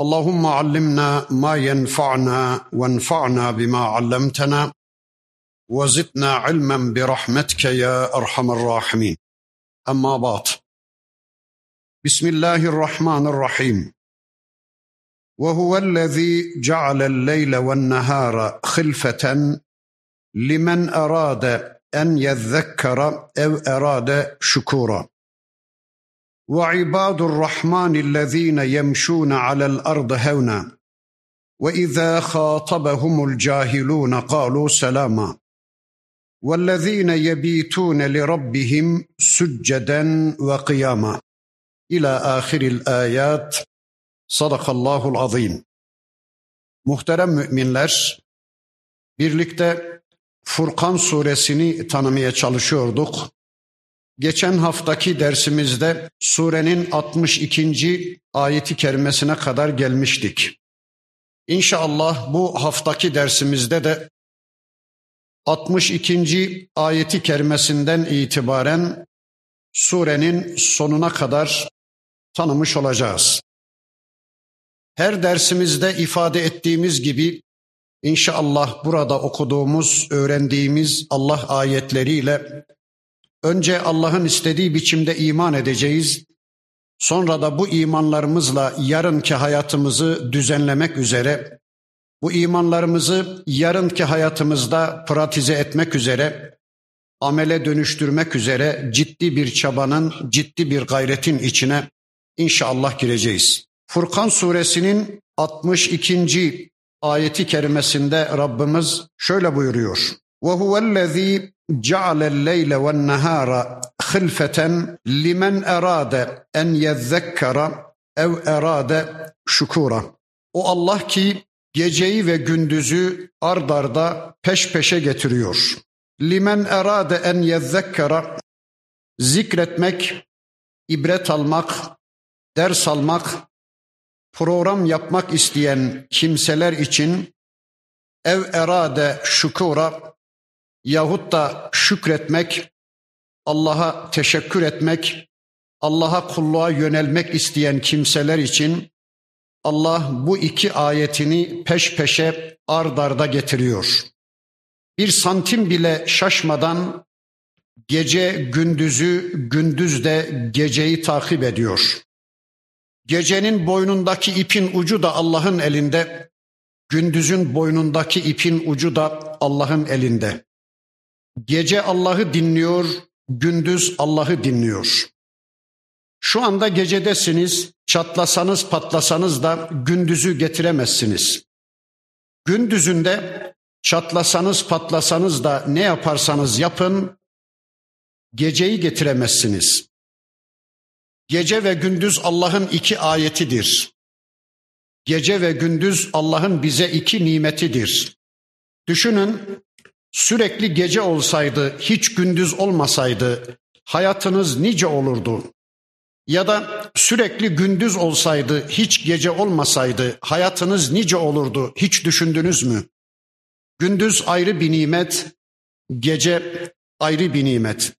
اللهم علمنا ما ينفعنا وانفعنا بما علمتنا وزدنا علما برحمتك يا أرحم الراحمين. أما بعد بسم الله الرحمن الرحيم. وهو الذي جعل الليل والنهار خلفة لمن أراد أن يذكر أو أراد شكورا. وعباد الرحمن الذين يمشون على الارض هونا واذا خاطبهم الجاهلون قالوا سلاما والذين يبيتون لربهم سجدا وقياما الى اخر الايات صدق الله العظيم Muhterem müminler, birlikte Furkan suresini tanımaya çalışıyorduk. Geçen haftaki dersimizde surenin 62. ayeti kerimesine kadar gelmiştik. İnşallah bu haftaki dersimizde de 62. ayeti kerimesinden itibaren surenin sonuna kadar tanımış olacağız. Her dersimizde ifade ettiğimiz gibi inşallah burada okuduğumuz, öğrendiğimiz Allah ayetleriyle Önce Allah'ın istediği biçimde iman edeceğiz. Sonra da bu imanlarımızla yarınki hayatımızı düzenlemek üzere, bu imanlarımızı yarınki hayatımızda pratize etmek üzere, amele dönüştürmek üzere ciddi bir çabanın, ciddi bir gayretin içine inşallah gireceğiz. Furkan suresinin 62. ayeti kerimesinde Rabbimiz şöyle buyuruyor. وَهُوَ الَّذ۪ي جعل الليل والنهار خلفة لمن أراد أن يذكر ev erade şukura. O Allah ki geceyi ve gündüzü ard arda peş peşe getiriyor. Limen erade en yezzekkara zikretmek, ibret almak, ders almak, program yapmak isteyen kimseler için ev erade şukura yahut da şükretmek, Allah'a teşekkür etmek, Allah'a kulluğa yönelmek isteyen kimseler için Allah bu iki ayetini peş peşe ard arda getiriyor. Bir santim bile şaşmadan gece gündüzü, gündüz de geceyi takip ediyor. Gecenin boynundaki ipin ucu da Allah'ın elinde, gündüzün boynundaki ipin ucu da Allah'ın elinde. Gece Allah'ı dinliyor, gündüz Allah'ı dinliyor. Şu anda gecedesiniz, çatlasanız patlasanız da gündüzü getiremezsiniz. Gündüzünde çatlasanız patlasanız da ne yaparsanız yapın, geceyi getiremezsiniz. Gece ve gündüz Allah'ın iki ayetidir. Gece ve gündüz Allah'ın bize iki nimetidir. Düşünün Sürekli gece olsaydı, hiç gündüz olmasaydı hayatınız nice olurdu? Ya da sürekli gündüz olsaydı, hiç gece olmasaydı hayatınız nice olurdu? Hiç düşündünüz mü? Gündüz ayrı bir nimet, gece ayrı bir nimet.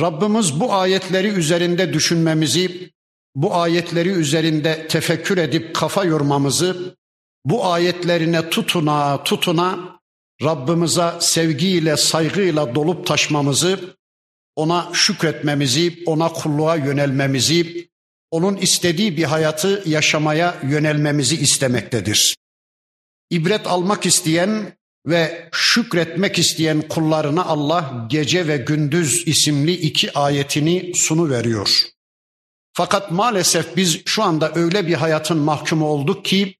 Rabbimiz bu ayetleri üzerinde düşünmemizi, bu ayetleri üzerinde tefekkür edip kafa yormamızı, bu ayetlerine tutuna tutuna Rabbimize sevgiyle, saygıyla dolup taşmamızı, ona şükretmemizi, ona kulluğa yönelmemizi, onun istediği bir hayatı yaşamaya yönelmemizi istemektedir. İbret almak isteyen ve şükretmek isteyen kullarına Allah gece ve gündüz isimli iki ayetini sunu veriyor. Fakat maalesef biz şu anda öyle bir hayatın mahkumu olduk ki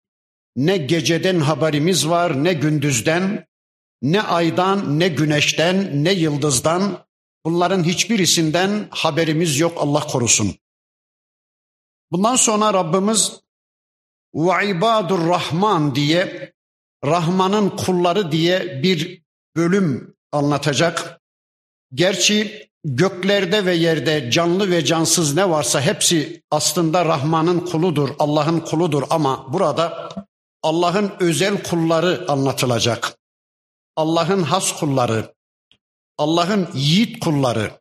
ne geceden haberimiz var ne gündüzden ne aydan, ne güneşten, ne yıldızdan bunların hiçbirisinden haberimiz yok Allah korusun. Bundan sonra Rabbimiz ve ibadur rahman diye Rahman'ın kulları diye bir bölüm anlatacak. Gerçi göklerde ve yerde canlı ve cansız ne varsa hepsi aslında Rahman'ın kuludur, Allah'ın kuludur ama burada Allah'ın özel kulları anlatılacak. Allah'ın has kulları, Allah'ın yiğit kulları,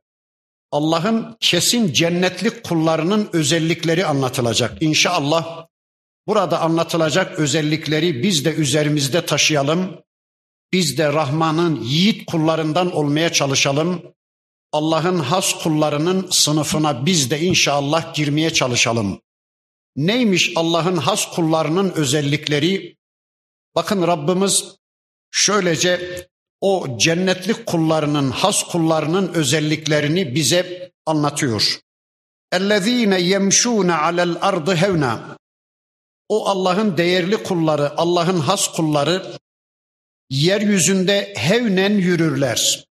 Allah'ın kesin cennetlik kullarının özellikleri anlatılacak. İnşallah burada anlatılacak özellikleri biz de üzerimizde taşıyalım. Biz de Rahman'ın yiğit kullarından olmaya çalışalım. Allah'ın has kullarının sınıfına biz de inşallah girmeye çalışalım. Neymiş Allah'ın has kullarının özellikleri? Bakın Rabbimiz şöylece o cennetlik kullarının, has kullarının özelliklerini bize anlatıyor. اَلَّذ۪ينَ يَمْشُونَ عَلَى الْاَرْضِ هَوْنًا O Allah'ın değerli kulları, Allah'ın has kulları yeryüzünde hevnen yürürler.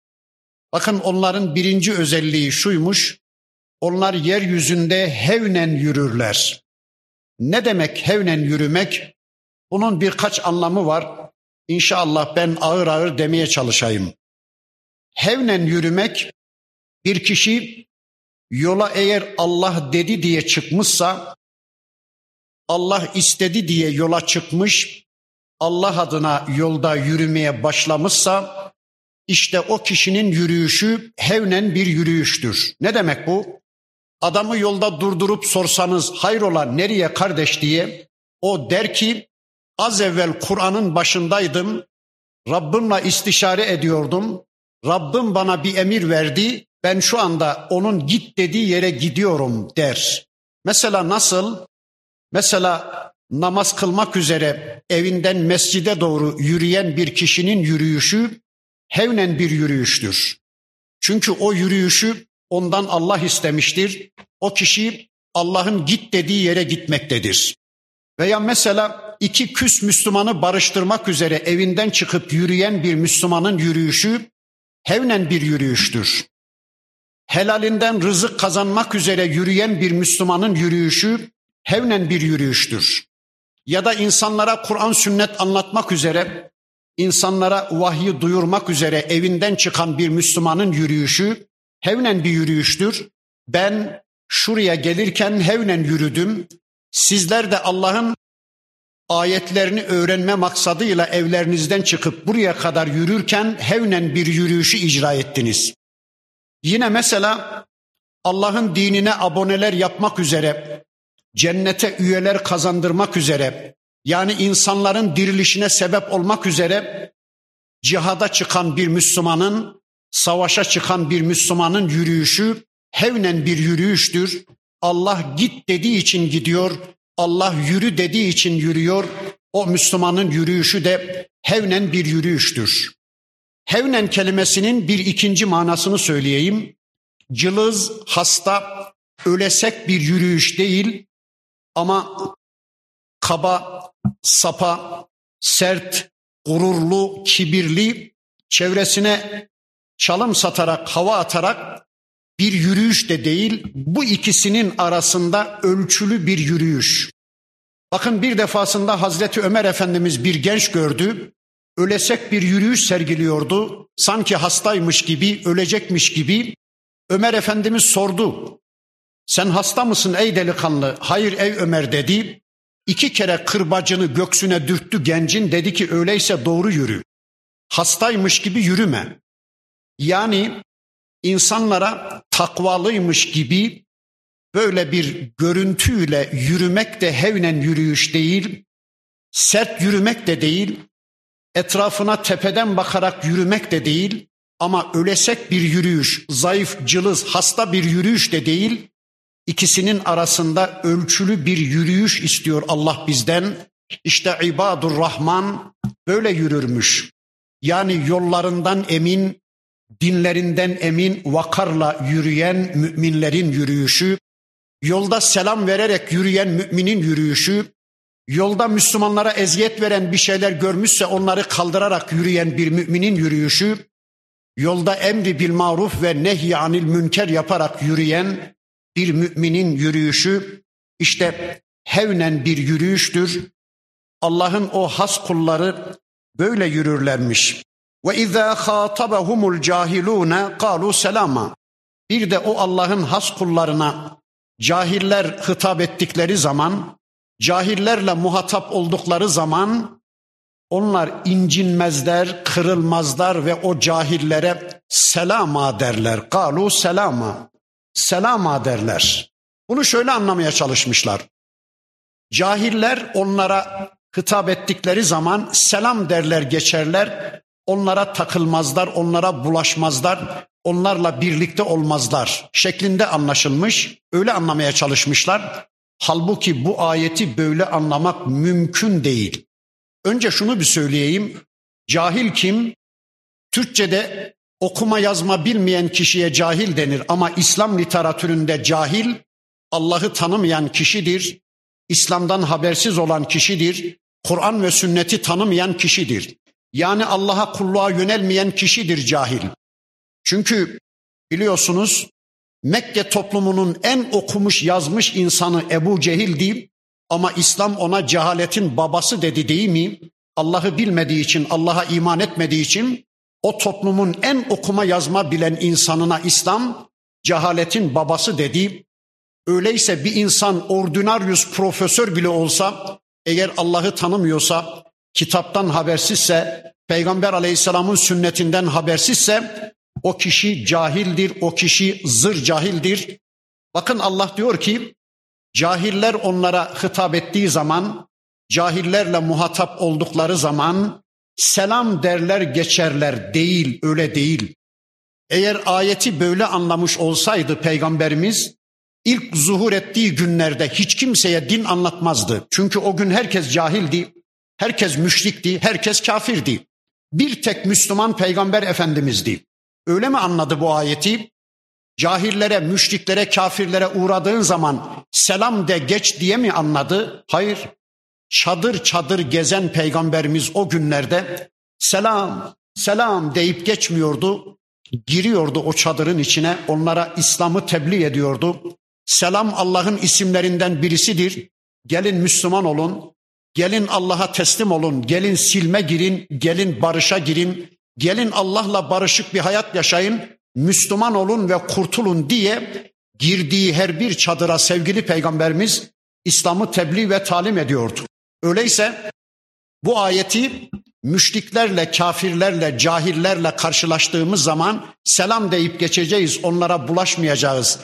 Bakın onların birinci özelliği şuymuş. Onlar yeryüzünde hevnen yürürler. Ne demek hevnen yürümek? Bunun birkaç anlamı var. İnşallah ben ağır ağır demeye çalışayım. Hevnen yürümek bir kişi yola eğer Allah dedi diye çıkmışsa Allah istedi diye yola çıkmış, Allah adına yolda yürümeye başlamışsa işte o kişinin yürüyüşü hevnen bir yürüyüştür. Ne demek bu? Adamı yolda durdurup sorsanız hayrola nereye kardeş diye o der ki az evvel Kur'an'ın başındaydım. Rabbimle istişare ediyordum. Rabbim bana bir emir verdi. Ben şu anda onun git dediği yere gidiyorum der. Mesela nasıl? Mesela namaz kılmak üzere evinden mescide doğru yürüyen bir kişinin yürüyüşü hevnen bir yürüyüştür. Çünkü o yürüyüşü ondan Allah istemiştir. O kişi Allah'ın git dediği yere gitmektedir. Veya mesela iki küs Müslümanı barıştırmak üzere evinden çıkıp yürüyen bir Müslümanın yürüyüşü hevnen bir yürüyüştür. Helalinden rızık kazanmak üzere yürüyen bir Müslümanın yürüyüşü hevnen bir yürüyüştür. Ya da insanlara Kur'an sünnet anlatmak üzere insanlara vahyi duyurmak üzere evinden çıkan bir Müslümanın yürüyüşü hevnen bir yürüyüştür. Ben şuraya gelirken hevnen yürüdüm. Sizler de Allah'ın ayetlerini öğrenme maksadıyla evlerinizden çıkıp buraya kadar yürürken hevnen bir yürüyüşü icra ettiniz. Yine mesela Allah'ın dinine aboneler yapmak üzere, cennete üyeler kazandırmak üzere, yani insanların dirilişine sebep olmak üzere cihada çıkan bir Müslümanın, savaşa çıkan bir Müslümanın yürüyüşü hevnen bir yürüyüştür. Allah git dediği için gidiyor, Allah yürü dediği için yürüyor. O Müslümanın yürüyüşü de hevnen bir yürüyüştür. Hevnen kelimesinin bir ikinci manasını söyleyeyim. Cılız, hasta, ölesek bir yürüyüş değil ama kaba, sapa, sert, gururlu, kibirli, çevresine çalım satarak, hava atarak bir yürüyüş de değil, bu ikisinin arasında ölçülü bir yürüyüş. Bakın bir defasında Hazreti Ömer Efendimiz bir genç gördü. Ölesek bir yürüyüş sergiliyordu. Sanki hastaymış gibi, ölecekmiş gibi. Ömer Efendimiz sordu. Sen hasta mısın ey delikanlı? Hayır ey Ömer dedi. İki kere kırbacını göksüne dürttü gencin dedi ki öyleyse doğru yürü. Hastaymış gibi yürüme. Yani insanlara takvalıymış gibi böyle bir görüntüyle yürümek de hevnen yürüyüş değil, sert yürümek de değil, etrafına tepeden bakarak yürümek de değil ama ölesek bir yürüyüş, zayıf, cılız, hasta bir yürüyüş de değil, İkisinin arasında ölçülü bir yürüyüş istiyor Allah bizden. İşte ibadur Rahman böyle yürürmüş. Yani yollarından emin, dinlerinden emin, vakarla yürüyen müminlerin yürüyüşü, yolda selam vererek yürüyen müminin yürüyüşü, yolda Müslümanlara eziyet veren bir şeyler görmüşse onları kaldırarak yürüyen bir müminin yürüyüşü, yolda emri bil maruf ve nehy anil münker yaparak yürüyen bir müminin yürüyüşü işte hevnen bir yürüyüştür. Allah'ın o has kulları böyle yürürlermiş. Ve izâ khâtabahumul cahilûne kâlu selama. Bir de o Allah'ın has kullarına cahiller hitap ettikleri zaman, cahillerle muhatap oldukları zaman onlar incinmezler, kırılmazlar ve o cahillere selama derler. Kalu selama. Selama derler. Bunu şöyle anlamaya çalışmışlar. Cahiller onlara hitap ettikleri zaman selam derler geçerler. Onlara takılmazlar, onlara bulaşmazlar, onlarla birlikte olmazlar şeklinde anlaşılmış. Öyle anlamaya çalışmışlar. Halbuki bu ayeti böyle anlamak mümkün değil. Önce şunu bir söyleyeyim. Cahil kim? Türkçede okuma yazma bilmeyen kişiye cahil denir ama İslam literatüründe cahil Allah'ı tanımayan kişidir. İslam'dan habersiz olan kişidir. Kur'an ve sünneti tanımayan kişidir. Yani Allah'a kulluğa yönelmeyen kişidir cahil. Çünkü biliyorsunuz Mekke toplumunun en okumuş yazmış insanı Ebu Cehil değil ama İslam ona cehaletin babası dedi değil mi? Allah'ı bilmediği için, Allah'a iman etmediği için o toplumun en okuma yazma bilen insanına İslam cehaletin babası dedi. Öyleyse bir insan ordinaryus profesör bile olsa eğer Allah'ı tanımıyorsa, kitaptan habersizse, Peygamber aleyhisselamın sünnetinden habersizse o kişi cahildir, o kişi zır cahildir. Bakın Allah diyor ki cahiller onlara hitap ettiği zaman, cahillerle muhatap oldukları zaman selam derler geçerler değil, öyle değil. Eğer ayeti böyle anlamış olsaydı peygamberimiz ilk zuhur ettiği günlerde hiç kimseye din anlatmazdı. Çünkü o gün herkes cahildi, herkes müşrikti, herkes kafirdi. Bir tek Müslüman peygamber efendimizdi. Öyle mi anladı bu ayeti? Cahillere, müşriklere, kafirlere uğradığın zaman selam de geç diye mi anladı? Hayır. Çadır çadır gezen peygamberimiz o günlerde selam, selam deyip geçmiyordu. Giriyordu o çadırın içine, onlara İslam'ı tebliğ ediyordu. Selam Allah'ın isimlerinden birisidir. Gelin Müslüman olun, gelin Allah'a teslim olun, gelin silme girin, gelin barışa girin, gelin Allah'la barışık bir hayat yaşayın, Müslüman olun ve kurtulun diye girdiği her bir çadıra sevgili peygamberimiz İslam'ı tebliğ ve talim ediyordu. Öyleyse bu ayeti müşriklerle, kafirlerle, cahillerle karşılaştığımız zaman selam deyip geçeceğiz, onlara bulaşmayacağız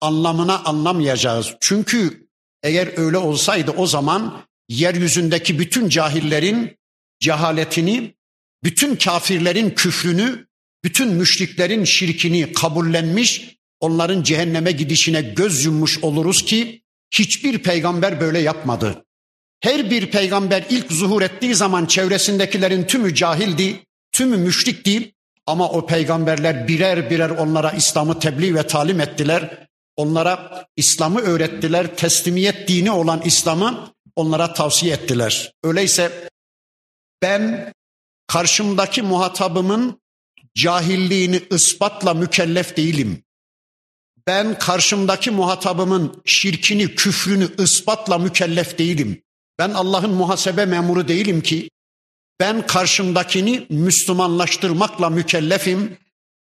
anlamına anlamayacağız. Çünkü eğer öyle olsaydı o zaman yeryüzündeki bütün cahillerin cehaletini, bütün kafirlerin küfrünü, bütün müşriklerin şirkini kabullenmiş, onların cehenneme gidişine göz yummuş oluruz ki hiçbir peygamber böyle yapmadı. Her bir peygamber ilk zuhur ettiği zaman çevresindekilerin tümü cahildi, tümü müşrikti ama o peygamberler birer birer onlara İslam'ı tebliğ ve talim ettiler. Onlara İslam'ı öğrettiler. Teslimiyet dini olan İslam'ı onlara tavsiye ettiler. Öyleyse ben karşımdaki muhatabımın cahilliğini ispatla mükellef değilim. Ben karşımdaki muhatabımın şirkini, küfrünü ispatla mükellef değilim. Ben Allah'ın muhasebe memuru değilim ki ben karşımdakini Müslümanlaştırmakla mükellefim.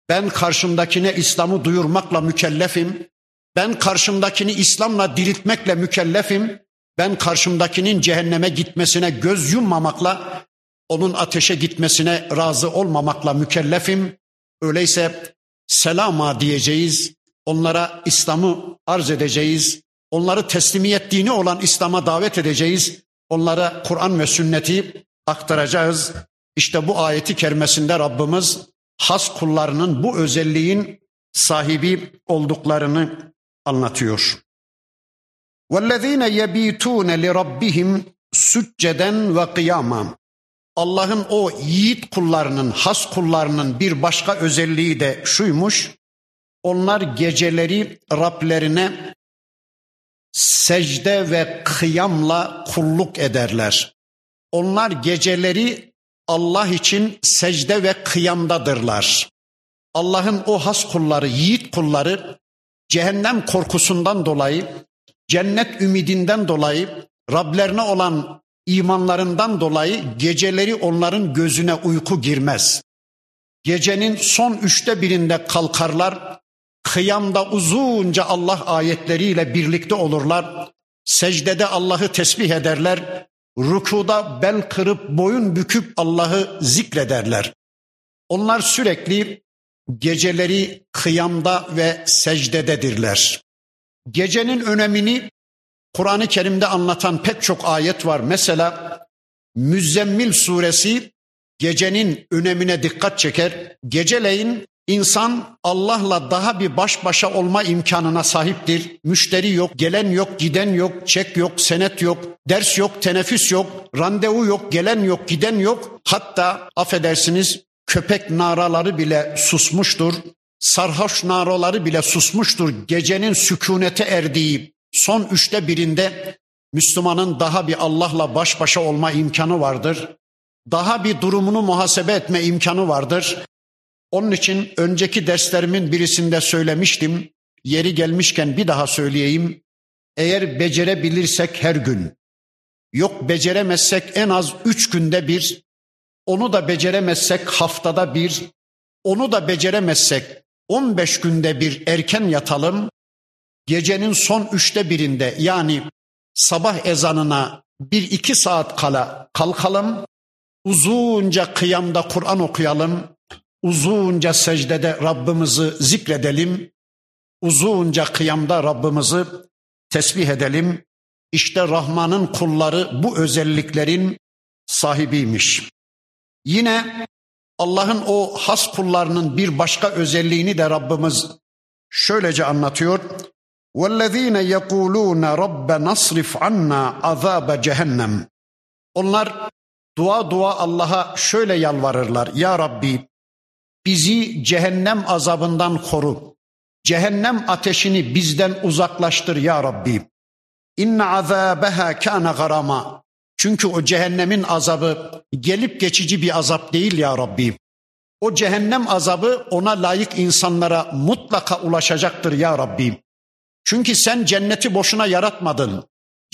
Ben karşımdakine İslam'ı duyurmakla mükellefim. Ben karşımdakini İslam'la diriltmekle mükellefim. Ben karşımdakinin cehenneme gitmesine göz yummamakla, onun ateşe gitmesine razı olmamakla mükellefim. Öyleyse selama diyeceğiz, onlara İslam'ı arz edeceğiz, onları teslimiyet dini olan İslam'a davet edeceğiz, onlara Kur'an ve sünneti aktaracağız. İşte bu ayeti kerimesinde Rabbimiz has kullarının bu özelliğin sahibi olduklarını anlatıyor. وَالَّذ۪ينَ يَب۪يتُونَ لِرَبِّهِمْ sücceden ve kıyama. Allah'ın o yiğit kullarının, has kullarının bir başka özelliği de şuymuş. Onlar geceleri Rablerine secde ve kıyamla kulluk ederler. Onlar geceleri Allah için secde ve kıyamdadırlar. Allah'ın o has kulları, yiğit kulları cehennem korkusundan dolayı, cennet ümidinden dolayı Rablerine olan imanlarından dolayı geceleri onların gözüne uyku girmez. Gecenin son üçte birinde kalkarlar, kıyamda uzunca Allah ayetleriyle birlikte olurlar, secdede Allah'ı tesbih ederler, rukuda bel kırıp boyun büküp Allah'ı zikrederler. Onlar sürekli geceleri kıyamda ve secdededirler. Gecenin önemini Kur'an-ı Kerim'de anlatan pek çok ayet var. Mesela Müzzemmil suresi gecenin önemine dikkat çeker. Geceleyin insan Allah'la daha bir baş başa olma imkanına sahiptir. Müşteri yok, gelen yok, giden yok, çek yok, senet yok, ders yok, teneffüs yok, randevu yok, gelen yok, giden yok. Hatta affedersiniz köpek naraları bile susmuştur. Sarhoş naraları bile susmuştur. Gecenin sükunete erdiği son üçte birinde Müslümanın daha bir Allah'la baş başa olma imkanı vardır. Daha bir durumunu muhasebe etme imkanı vardır. Onun için önceki derslerimin birisinde söylemiştim. Yeri gelmişken bir daha söyleyeyim. Eğer becerebilirsek her gün, yok beceremezsek en az üç günde bir, onu da beceremezsek haftada bir, onu da beceremezsek 15 günde bir erken yatalım. Gecenin son üçte birinde yani sabah ezanına bir iki saat kala kalkalım. Uzunca kıyamda Kur'an okuyalım. Uzunca secdede Rabbimizi zikredelim. Uzunca kıyamda Rabbimizi tesbih edelim. İşte Rahman'ın kulları bu özelliklerin sahibiymiş. Yine Allah'ın o has kullarının bir başka özelliğini de Rabbimiz şöylece anlatıyor. وَالَّذ۪ينَ يَقُولُونَ رَبَّ نَصْرِفْ عَنَّا عَذَابَ cehennem. Onlar dua dua Allah'a şöyle yalvarırlar. Ya Rabbi bizi cehennem azabından koru. Cehennem ateşini bizden uzaklaştır ya Rabbi. İnne azabeha kana garama. Çünkü o cehennemin azabı gelip geçici bir azap değil ya Rabbi. O cehennem azabı ona layık insanlara mutlaka ulaşacaktır ya Rabbi. Çünkü sen cenneti boşuna yaratmadın.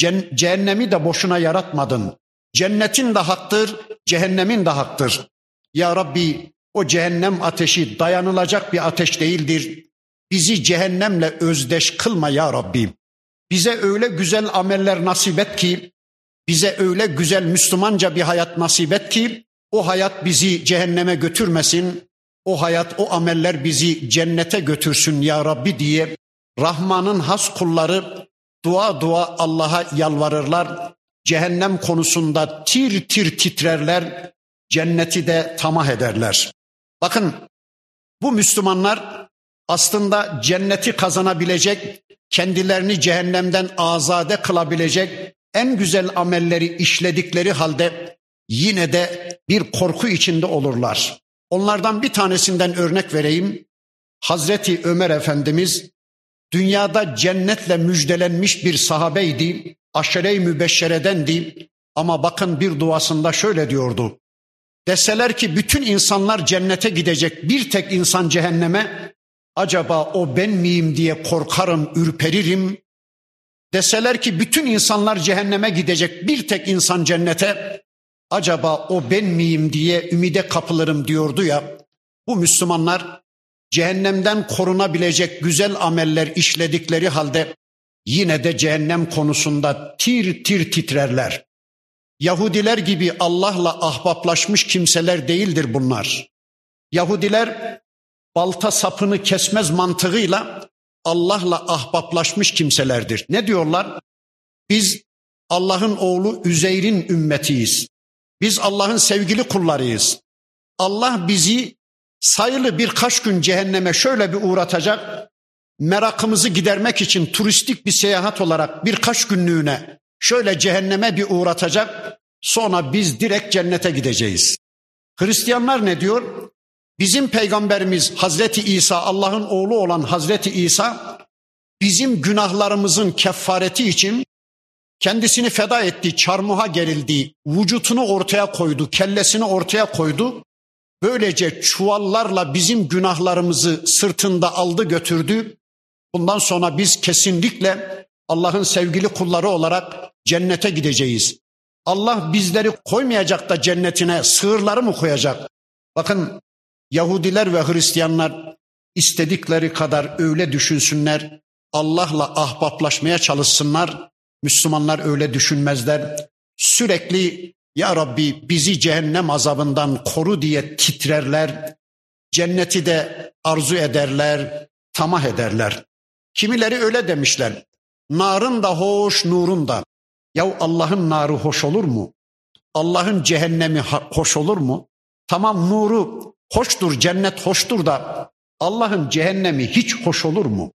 Ce- cehennemi de boşuna yaratmadın. Cennetin de haktır, cehennemin de haktır. Ya Rabbi o cehennem ateşi dayanılacak bir ateş değildir. Bizi cehennemle özdeş kılma ya Rabbi. Bize öyle güzel ameller nasip et ki, bize öyle güzel Müslümanca bir hayat nasip et ki, o hayat bizi cehenneme götürmesin, o hayat, o ameller bizi cennete götürsün ya Rabbi diye Rahman'ın has kulları dua dua Allah'a yalvarırlar. Cehennem konusunda tir tir titrerler, cenneti de tamah ederler. Bakın bu Müslümanlar aslında cenneti kazanabilecek, kendilerini cehennemden azade kılabilecek en güzel amelleri işledikleri halde yine de bir korku içinde olurlar. Onlardan bir tanesinden örnek vereyim. Hazreti Ömer Efendimiz dünyada cennetle müjdelenmiş bir sahabeydi, aşere-i mübeşşeredendi ama bakın bir duasında şöyle diyordu. Deseler ki bütün insanlar cennete gidecek, bir tek insan cehenneme, acaba o ben miyim diye korkarım, ürperirim. Deseler ki bütün insanlar cehenneme gidecek, bir tek insan cennete, acaba o ben miyim diye ümide kapılırım diyordu ya. Bu Müslümanlar cehennemden korunabilecek güzel ameller işledikleri halde yine de cehennem konusunda tir tir titrerler. Yahudiler gibi Allah'la ahbaplaşmış kimseler değildir bunlar. Yahudiler balta sapını kesmez mantığıyla Allah'la ahbaplaşmış kimselerdir. Ne diyorlar? Biz Allah'ın oğlu Üzeyr'in ümmetiyiz. Biz Allah'ın sevgili kullarıyız. Allah bizi sayılı birkaç gün cehenneme şöyle bir uğratacak. Merakımızı gidermek için turistik bir seyahat olarak birkaç günlüğüne şöyle cehenneme bir uğratacak. Sonra biz direkt cennete gideceğiz. Hristiyanlar ne diyor? Bizim peygamberimiz Hazreti İsa, Allah'ın oğlu olan Hazreti İsa bizim günahlarımızın kefareti için kendisini feda etti, çarmıha gerildi, vücutunu ortaya koydu, kellesini ortaya koydu. Böylece çuvallarla bizim günahlarımızı sırtında aldı götürdü. Bundan sonra biz kesinlikle Allah'ın sevgili kulları olarak cennete gideceğiz. Allah bizleri koymayacak da cennetine sığırları mı koyacak? Bakın Yahudiler ve Hristiyanlar istedikleri kadar öyle düşünsünler. Allah'la ahbaplaşmaya çalışsınlar. Müslümanlar öyle düşünmezler. Sürekli ya Rabbi bizi cehennem azabından koru diye titrerler. Cenneti de arzu ederler, tamah ederler. Kimileri öyle demişler. Narın da hoş, nurun da. Ya Allah'ın narı hoş olur mu? Allah'ın cehennemi hoş olur mu? Tamam nuru hoştur, cennet hoştur da Allah'ın cehennemi hiç hoş olur mu?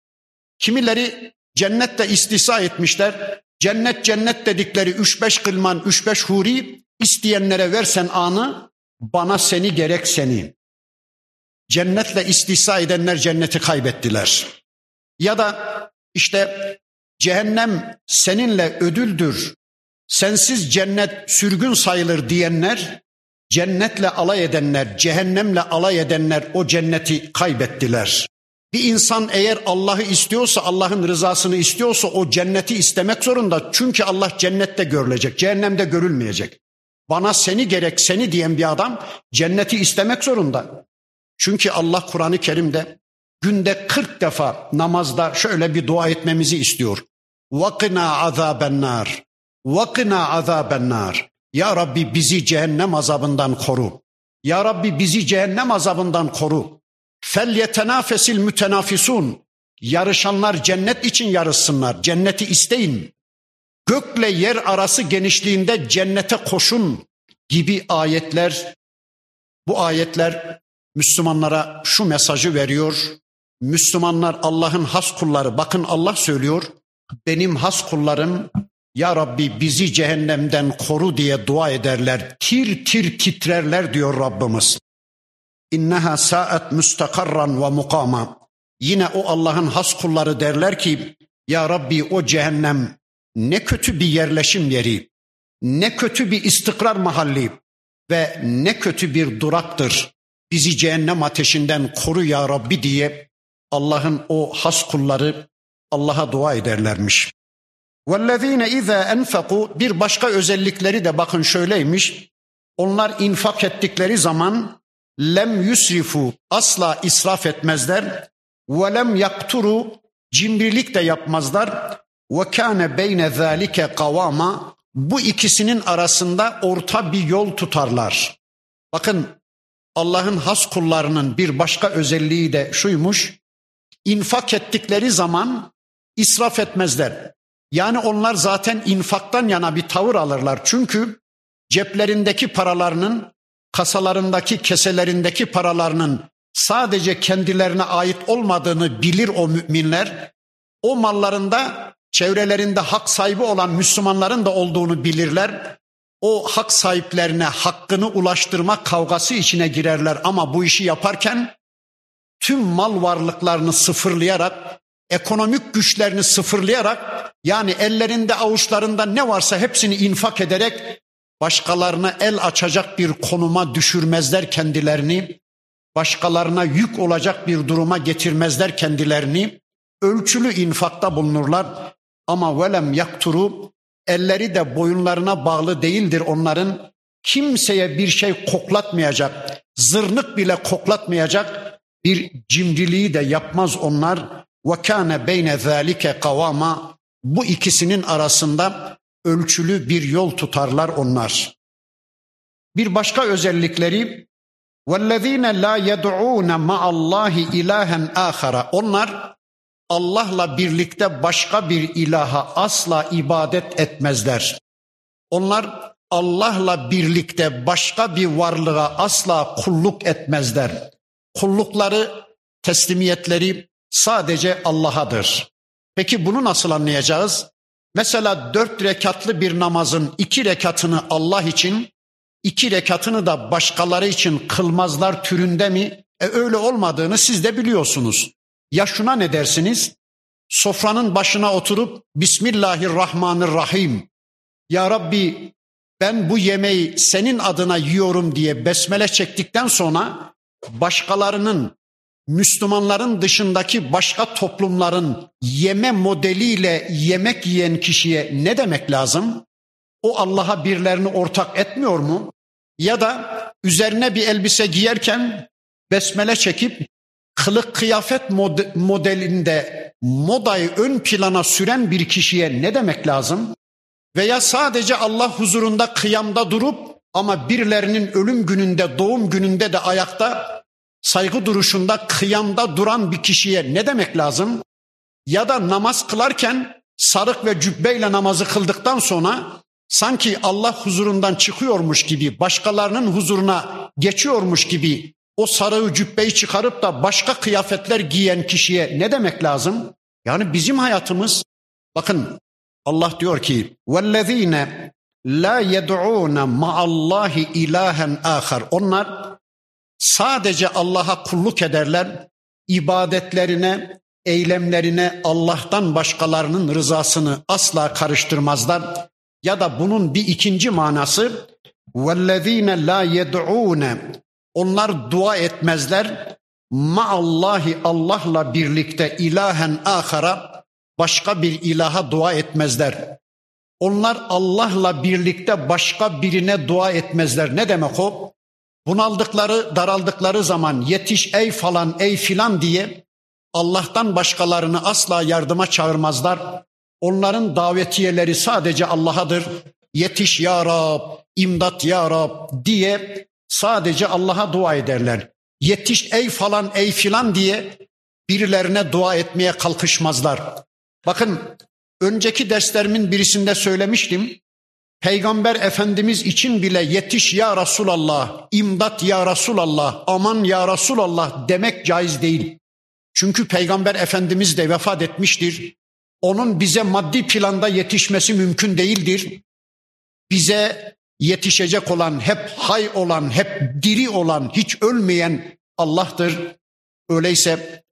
Kimileri cennette istisa etmişler. Cennet cennet dedikleri üç beş kılman, üç beş huri isteyenlere versen anı, bana seni gerek seni. Cennetle istisa edenler cenneti kaybettiler. Ya da işte cehennem seninle ödüldür, sensiz cennet sürgün sayılır diyenler, cennetle alay edenler, cehennemle alay edenler o cenneti kaybettiler. Bir insan eğer Allah'ı istiyorsa, Allah'ın rızasını istiyorsa o cenneti istemek zorunda. Çünkü Allah cennette görülecek, cehennemde görülmeyecek. Bana seni gerek seni diyen bir adam cenneti istemek zorunda. Çünkü Allah Kur'an-ı Kerim'de günde 40 defa namazda şöyle bir dua etmemizi istiyor. Vakina azabennar. Vakina azabennar. Ya Rabbi bizi cehennem azabından koru. Ya Rabbi bizi cehennem azabından koru. Fel yetenafesil mütenafisun. Yarışanlar cennet için yarışsınlar. Cenneti isteyin. Gökle yer arası genişliğinde cennete koşun gibi ayetler bu ayetler Müslümanlara şu mesajı veriyor. Müslümanlar Allah'ın has kulları. Bakın Allah söylüyor. Benim has kullarım ya Rabbi bizi cehennemden koru diye dua ederler. Tir tir titrerler diyor Rabbimiz. İnneha saat müstakarran ve mukama. Yine o Allah'ın has kulları derler ki ya Rabbi o cehennem ne kötü bir yerleşim yeri, ne kötü bir istikrar mahalli ve ne kötü bir duraktır. Bizi cehennem ateşinden koru ya Rabbi diye Allah'ın o has kulları Allah'a dua ederlermiş. وَالَّذ۪ينَ اِذَا enfaku Bir başka özellikleri de bakın şöyleymiş. Onlar infak ettikleri zaman lem yusrifu asla israf etmezler. Ve lem yakturu cimrilik de yapmazlar. Ve kâne beyne zâlike kavama bu ikisinin arasında orta bir yol tutarlar. Bakın Allah'ın has kullarının bir başka özelliği de şuymuş. İnfak ettikleri zaman israf etmezler. Yani onlar zaten infaktan yana bir tavır alırlar. Çünkü ceplerindeki paralarının, kasalarındaki, keselerindeki paralarının sadece kendilerine ait olmadığını bilir o müminler. O mallarında çevrelerinde hak sahibi olan Müslümanların da olduğunu bilirler. O hak sahiplerine hakkını ulaştırma kavgası içine girerler ama bu işi yaparken tüm mal varlıklarını sıfırlayarak ekonomik güçlerini sıfırlayarak yani ellerinde avuçlarında ne varsa hepsini infak ederek başkalarına el açacak bir konuma düşürmezler kendilerini. Başkalarına yük olacak bir duruma getirmezler kendilerini. Ölçülü infakta bulunurlar ama velem yakturu elleri de boyunlarına bağlı değildir onların. Kimseye bir şey koklatmayacak, zırnık bile koklatmayacak bir cimriliği de yapmaz onlar. Ve kâne beyne zâlike kavama bu ikisinin arasında ölçülü bir yol tutarlar onlar. Bir başka özellikleri وَالَّذ۪ينَ لَا يَدْعُونَ مَعَ اللّٰهِ اِلَٰهًا آخَرَ Onlar Allah'la birlikte başka bir ilaha asla ibadet etmezler. Onlar Allah'la birlikte başka bir varlığa asla kulluk etmezler. Kullukları, teslimiyetleri sadece Allah'adır. Peki bunu nasıl anlayacağız? Mesela dört rekatlı bir namazın iki rekatını Allah için, iki rekatını da başkaları için kılmazlar türünde mi? E öyle olmadığını siz de biliyorsunuz. Ya şuna ne dersiniz? Sofranın başına oturup Bismillahirrahmanirrahim. Ya Rabbi ben bu yemeği senin adına yiyorum diye besmele çektikten sonra başkalarının Müslümanların dışındaki başka toplumların yeme modeliyle yemek yiyen kişiye ne demek lazım? o Allah'a birlerini ortak etmiyor mu? Ya da üzerine bir elbise giyerken besmele çekip kılık kıyafet modelinde modayı ön plana süren bir kişiye ne demek lazım? Veya sadece Allah huzurunda kıyamda durup ama birilerinin ölüm gününde, doğum gününde de ayakta saygı duruşunda kıyamda duran bir kişiye ne demek lazım? Ya da namaz kılarken sarık ve cübbeyle namazı kıldıktan sonra sanki Allah huzurundan çıkıyormuş gibi, başkalarının huzuruna geçiyormuş gibi o sarığı cübbeyi çıkarıp da başka kıyafetler giyen kişiye ne demek lazım? Yani bizim hayatımız bakın Allah diyor ki vellezine la yed'un ma'allahi ilahen ahar. Onlar sadece Allah'a kulluk ederler. ibadetlerine, eylemlerine Allah'tan başkalarının rızasını asla karıştırmazlar. Ya da bunun bir ikinci manası vellezine la yed'un onlar dua etmezler. Ma'allahi Allah'la birlikte ilahen ahara başka bir ilaha dua etmezler. Onlar Allah'la birlikte başka birine dua etmezler. Ne demek o? Bunaldıkları, daraldıkları zaman yetiş ey falan, ey filan diye Allah'tan başkalarını asla yardıma çağırmazlar. Onların davetiyeleri sadece Allah'adır. Yetiş ya Rab, imdat ya Rab diye sadece Allah'a dua ederler. Yetiş ey falan ey filan diye birilerine dua etmeye kalkışmazlar. Bakın önceki derslerimin birisinde söylemiştim. Peygamber Efendimiz için bile yetiş ya Resulallah, imdat ya Resulallah, aman ya Resulallah demek caiz değil. Çünkü Peygamber Efendimiz de vefat etmiştir. Onun bize maddi planda yetişmesi mümkün değildir. Bize yetişecek olan, hep hay olan, hep diri olan, hiç ölmeyen Allah'tır. Öyleyse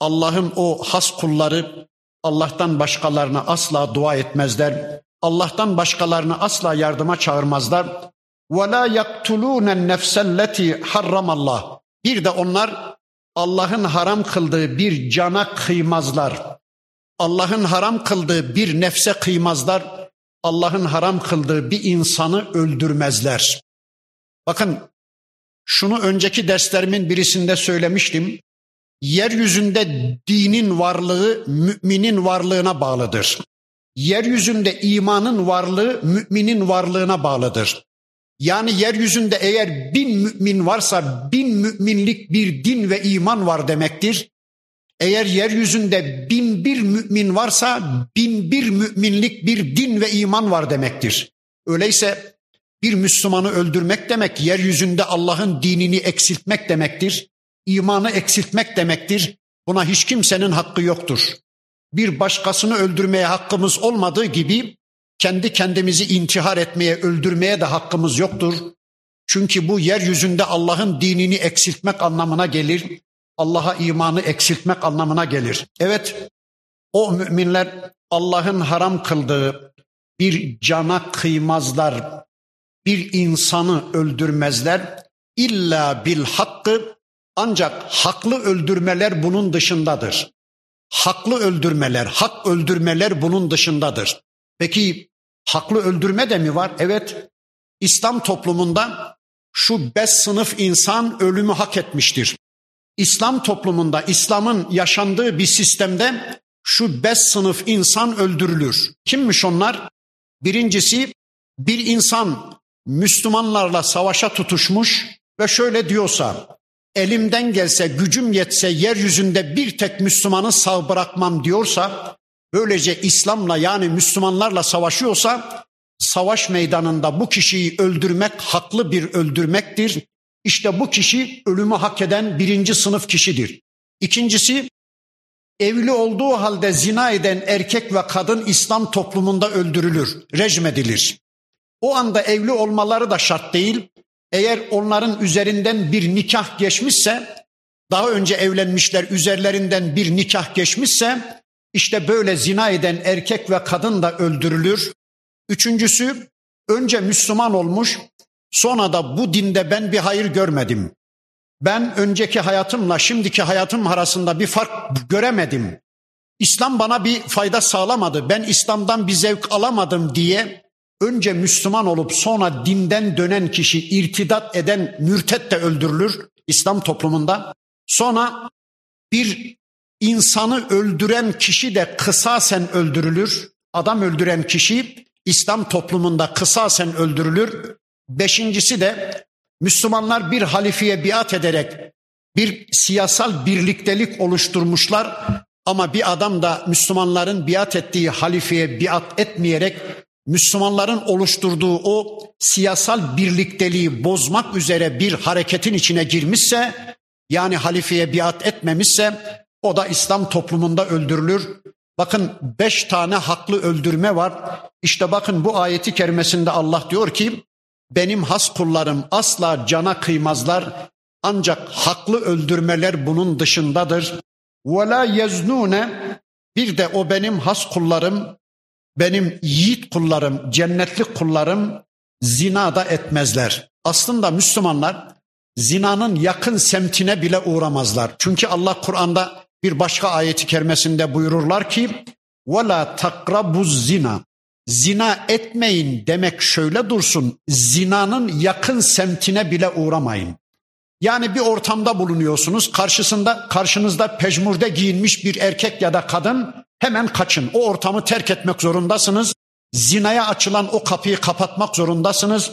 Allah'ın o has kulları Allah'tan başkalarına asla dua etmezler. Allah'tan başkalarını asla yardıma çağırmazlar. Ve la yaktulûne nefselleti harramallah. Bir de onlar Allah'ın haram kıldığı bir cana kıymazlar. Allah'ın haram kıldığı bir nefse kıymazlar. Allah'ın haram kıldığı bir insanı öldürmezler. Bakın şunu önceki derslerimin birisinde söylemiştim. Yeryüzünde dinin varlığı müminin varlığına bağlıdır. Yeryüzünde imanın varlığı müminin varlığına bağlıdır. Yani yeryüzünde eğer bin mümin varsa bin müminlik bir din ve iman var demektir. Eğer yeryüzünde bin bir mümin varsa bin bir müminlik bir din ve iman var demektir. Öyleyse bir Müslümanı öldürmek demek yeryüzünde Allah'ın dinini eksiltmek demektir. İmanı eksiltmek demektir. Buna hiç kimsenin hakkı yoktur. Bir başkasını öldürmeye hakkımız olmadığı gibi kendi kendimizi intihar etmeye, öldürmeye de hakkımız yoktur. Çünkü bu yeryüzünde Allah'ın dinini eksiltmek anlamına gelir. Allah'a imanı eksiltmek anlamına gelir. Evet, o müminler Allah'ın haram kıldığı bir cana kıymazlar, bir insanı öldürmezler. İlla bil hakkı ancak haklı öldürmeler bunun dışındadır. Haklı öldürmeler, hak öldürmeler bunun dışındadır. Peki haklı öldürme de mi var? Evet. İslam toplumunda şu beş sınıf insan ölümü hak etmiştir. İslam toplumunda, İslam'ın yaşandığı bir sistemde şu beş sınıf insan öldürülür. Kimmiş onlar? Birincisi bir insan Müslümanlarla savaşa tutuşmuş ve şöyle diyorsa elimden gelse gücüm yetse yeryüzünde bir tek Müslümanı sağ bırakmam diyorsa böylece İslam'la yani Müslümanlarla savaşıyorsa savaş meydanında bu kişiyi öldürmek haklı bir öldürmektir. İşte bu kişi ölümü hak eden birinci sınıf kişidir. İkincisi evli olduğu halde zina eden erkek ve kadın İslam toplumunda öldürülür, rejmedilir. O anda evli olmaları da şart değil. Eğer onların üzerinden bir nikah geçmişse, daha önce evlenmişler üzerlerinden bir nikah geçmişse, işte böyle zina eden erkek ve kadın da öldürülür. Üçüncüsü, önce Müslüman olmuş, sonra da bu dinde ben bir hayır görmedim. Ben önceki hayatımla şimdiki hayatım arasında bir fark göremedim. İslam bana bir fayda sağlamadı. Ben İslam'dan bir zevk alamadım diye önce Müslüman olup sonra dinden dönen kişi irtidat eden mürtet de öldürülür İslam toplumunda. Sonra bir insanı öldüren kişi de kısasen öldürülür. Adam öldüren kişi İslam toplumunda kısasen öldürülür. Beşincisi de Müslümanlar bir halifeye biat ederek bir siyasal birliktelik oluşturmuşlar ama bir adam da Müslümanların biat ettiği halifeye biat etmeyerek Müslümanların oluşturduğu o siyasal birlikteliği bozmak üzere bir hareketin içine girmişse yani halifeye biat etmemişse o da İslam toplumunda öldürülür. Bakın beş tane haklı öldürme var. İşte bakın bu ayeti kerimesinde Allah diyor ki benim has kullarım asla cana kıymazlar. Ancak haklı öldürmeler bunun dışındadır. Ve la yeznune bir de o benim has kullarım, benim yiğit kullarım, cennetlik kullarım zina da etmezler. Aslında Müslümanlar zinanın yakın semtine bile uğramazlar. Çünkü Allah Kur'an'da bir başka ayeti kerimesinde buyururlar ki وَلَا تَقْرَبُ zina Zina etmeyin demek şöyle dursun. Zinanın yakın semtine bile uğramayın. Yani bir ortamda bulunuyorsunuz. Karşısında karşınızda pejmurde giyinmiş bir erkek ya da kadın hemen kaçın. O ortamı terk etmek zorundasınız. Zinaya açılan o kapıyı kapatmak zorundasınız.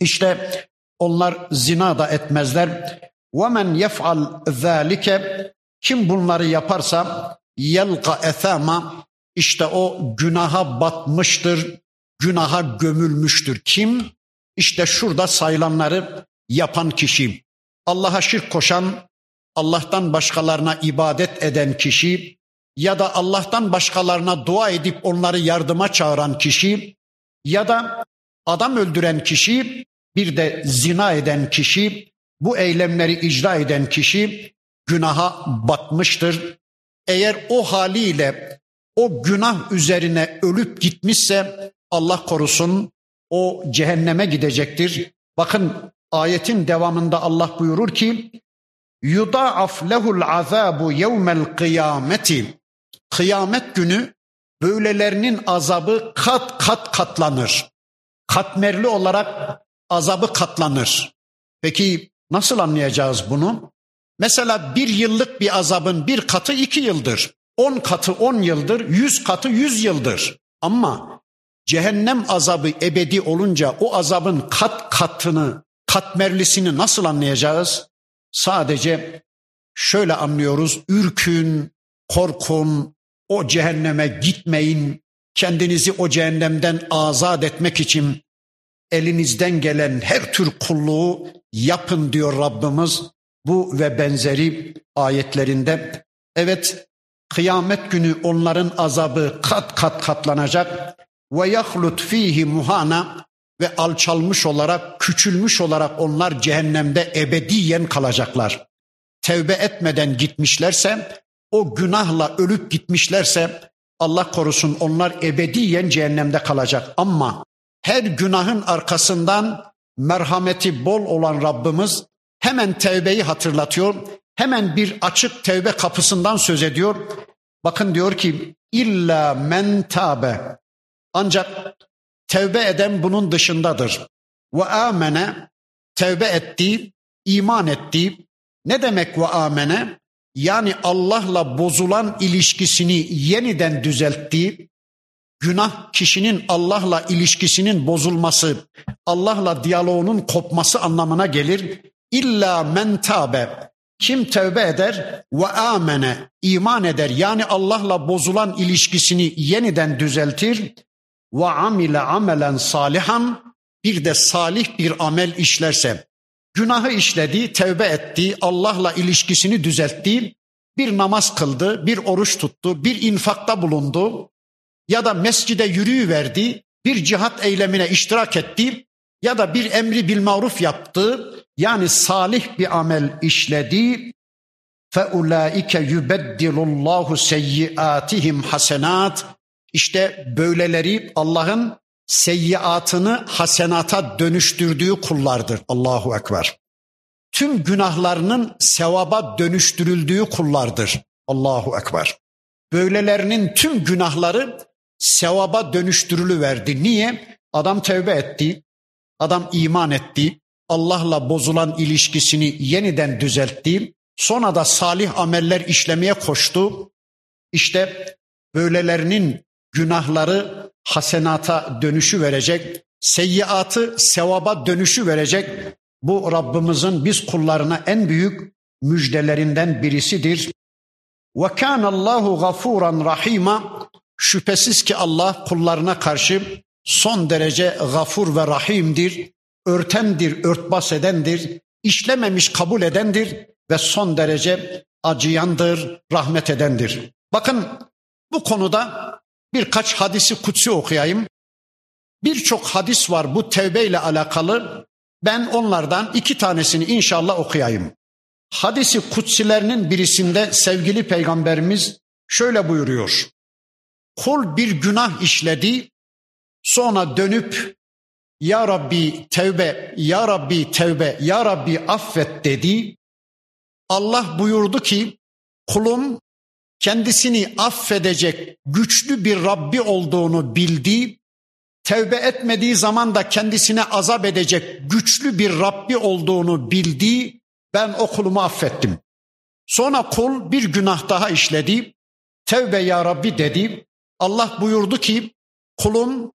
İşte onlar zina da etmezler. وَمَنْ يَفْعَلْ ذَٰلِكَ Kim bunları yaparsa yelqa ethama işte o günaha batmıştır, günaha gömülmüştür. Kim? İşte şurada sayılanları yapan kişi. Allah'a şirk koşan, Allah'tan başkalarına ibadet eden kişi ya da Allah'tan başkalarına dua edip onları yardıma çağıran kişi ya da adam öldüren kişi bir de zina eden kişi bu eylemleri icra eden kişi günaha batmıştır. Eğer o haliyle o günah üzerine ölüp gitmişse Allah korusun o cehenneme gidecektir. Bakın ayetin devamında Allah buyurur ki yudaaf lehul azabu yevmel kıyameti kıyamet günü böylelerinin azabı kat kat katlanır. Katmerli olarak azabı katlanır. Peki nasıl anlayacağız bunu? Mesela bir yıllık bir azabın bir katı iki yıldır. On katı on yıldır, yüz katı yüz yıldır. Ama cehennem azabı ebedi olunca o azabın kat katını, katmerlisini nasıl anlayacağız? Sadece şöyle anlıyoruz. Ürkün, korkun, o cehenneme gitmeyin. Kendinizi o cehennemden azat etmek için elinizden gelen her tür kulluğu yapın diyor Rabbimiz bu ve benzeri ayetlerinde. Evet kıyamet günü onların azabı kat kat katlanacak ve yahlut fihi muhana ve alçalmış olarak, küçülmüş olarak onlar cehennemde ebediyen kalacaklar. Tevbe etmeden gitmişlerse, o günahla ölüp gitmişlerse Allah korusun onlar ebediyen cehennemde kalacak. Ama her günahın arkasından merhameti bol olan Rabbimiz hemen tevbeyi hatırlatıyor. Hemen bir açık tevbe kapısından söz ediyor. Bakın diyor ki illa men tabe. Ancak tevbe eden bunun dışındadır. Ve amene tevbe etti, iman etti. Ne demek ve amene? Yani Allah'la bozulan ilişkisini yeniden düzeltti, Günah kişinin Allah'la ilişkisinin bozulması, Allah'la diyaloğunun kopması anlamına gelir. İlla men tabe. Kim tövbe eder ve amene iman eder yani Allah'la bozulan ilişkisini yeniden düzeltir ve amile amelen salihan bir de salih bir amel işlerse günahı işledi, tevbe etti, Allah'la ilişkisini düzeltti, bir namaz kıldı, bir oruç tuttu, bir infakta bulundu, ya da mescide yürüyüverdi, bir cihat eylemine iştirak etti ya da bir emri bil maruf yaptı. Yani salih bir amel işledi. فَاُولَٰئِكَ يُبَدِّلُ اللّٰهُ سَيِّئَاتِهِمْ hasenat. İşte böyleleri Allah'ın seyyiatını hasenata dönüştürdüğü kullardır. Allahu Ekber. Tüm günahlarının sevaba dönüştürüldüğü kullardır. Allahu Ekber. Böylelerinin tüm günahları sevaba dönüştürülüverdi. Niye? Adam tevbe etti, adam iman etti, Allah'la bozulan ilişkisini yeniden düzeltti, sonra da salih ameller işlemeye koştu. İşte böylelerinin günahları hasenata dönüşü verecek, seyyiatı sevaba dönüşü verecek. Bu Rabbimizin biz kullarına en büyük müjdelerinden birisidir. Ve kana Allahu gafuran rahima. Şüphesiz ki Allah kullarına karşı son derece gafur ve rahimdir, örtendir, örtbas edendir, işlememiş kabul edendir ve son derece acıyandır, rahmet edendir. Bakın bu konuda birkaç hadisi kutsi okuyayım. Birçok hadis var bu tevbe ile alakalı. Ben onlardan iki tanesini inşallah okuyayım. Hadisi kutsilerinin birisinde sevgili peygamberimiz şöyle buyuruyor. Kul bir günah işledi, sonra dönüp ya Rabbi tevbe, Ya Rabbi tevbe, Ya Rabbi affet dedi. Allah buyurdu ki kulum kendisini affedecek güçlü bir Rabbi olduğunu bildi. Tevbe etmediği zaman da kendisine azap edecek güçlü bir Rabbi olduğunu bildi. Ben o kulumu affettim. Sonra kul bir günah daha işledi. Tevbe ya Rabbi dedi. Allah buyurdu ki kulum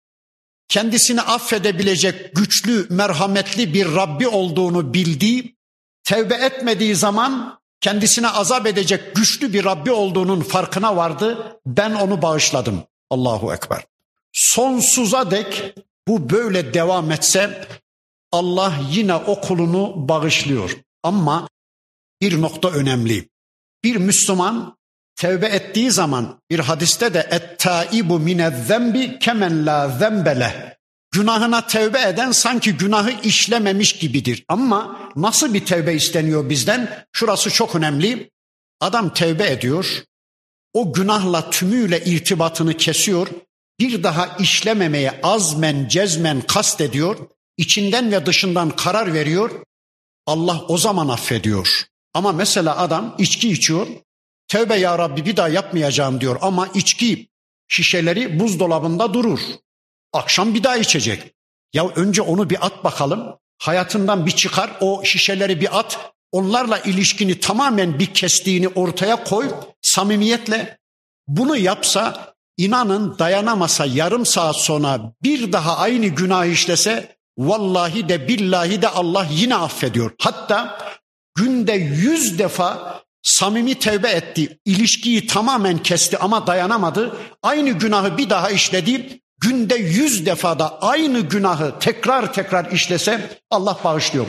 kendisini affedebilecek güçlü, merhametli bir Rabbi olduğunu bildi. Tevbe etmediği zaman kendisine azap edecek güçlü bir Rabbi olduğunun farkına vardı. Ben onu bağışladım. Allahu Ekber. Sonsuza dek bu böyle devam etse Allah yine o kulunu bağışlıyor. Ama bir nokta önemli. Bir Müslüman tevbe ettiği zaman bir hadiste de et-taibu minez-zembi kemen la zembele. Günahına tevbe eden sanki günahı işlememiş gibidir. Ama nasıl bir tevbe isteniyor bizden? Şurası çok önemli. Adam tevbe ediyor. O günahla tümüyle irtibatını kesiyor. Bir daha işlememeye azmen cezmen kast ediyor. İçinden ve dışından karar veriyor. Allah o zaman affediyor. Ama mesela adam içki içiyor. Tevbe ya Rabbi bir daha yapmayacağım diyor ama içki şişeleri buzdolabında durur. Akşam bir daha içecek. Ya önce onu bir at bakalım. Hayatından bir çıkar o şişeleri bir at. Onlarla ilişkini tamamen bir kestiğini ortaya koy. Samimiyetle bunu yapsa inanın dayanamasa yarım saat sonra bir daha aynı günah işlese vallahi de billahi de Allah yine affediyor. Hatta günde yüz defa samimi tevbe etti. ilişkiyi tamamen kesti ama dayanamadı. Aynı günahı bir daha işledi günde yüz defada aynı günahı tekrar tekrar işlese Allah bağışlıyor.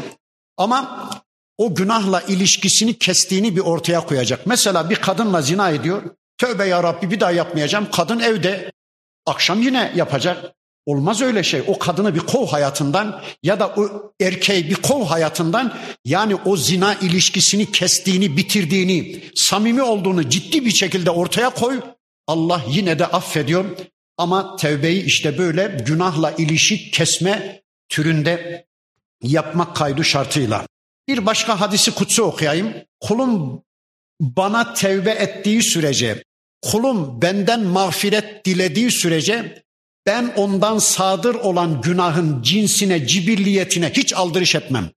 Ama o günahla ilişkisini kestiğini bir ortaya koyacak. Mesela bir kadınla zina ediyor. Tövbe ya Rabbi bir daha yapmayacağım. Kadın evde akşam yine yapacak. Olmaz öyle şey. O kadını bir kov hayatından ya da o erkeği bir kov hayatından yani o zina ilişkisini kestiğini, bitirdiğini, samimi olduğunu ciddi bir şekilde ortaya koy. Allah yine de affediyor. Ama tevbeyi işte böyle günahla ilişik kesme türünde yapmak kaydı şartıyla. Bir başka hadisi kutsu okuyayım. Kulum bana tevbe ettiği sürece, kulum benden mağfiret dilediği sürece ben ondan sadır olan günahın cinsine, cibilliyetine hiç aldırış etmem.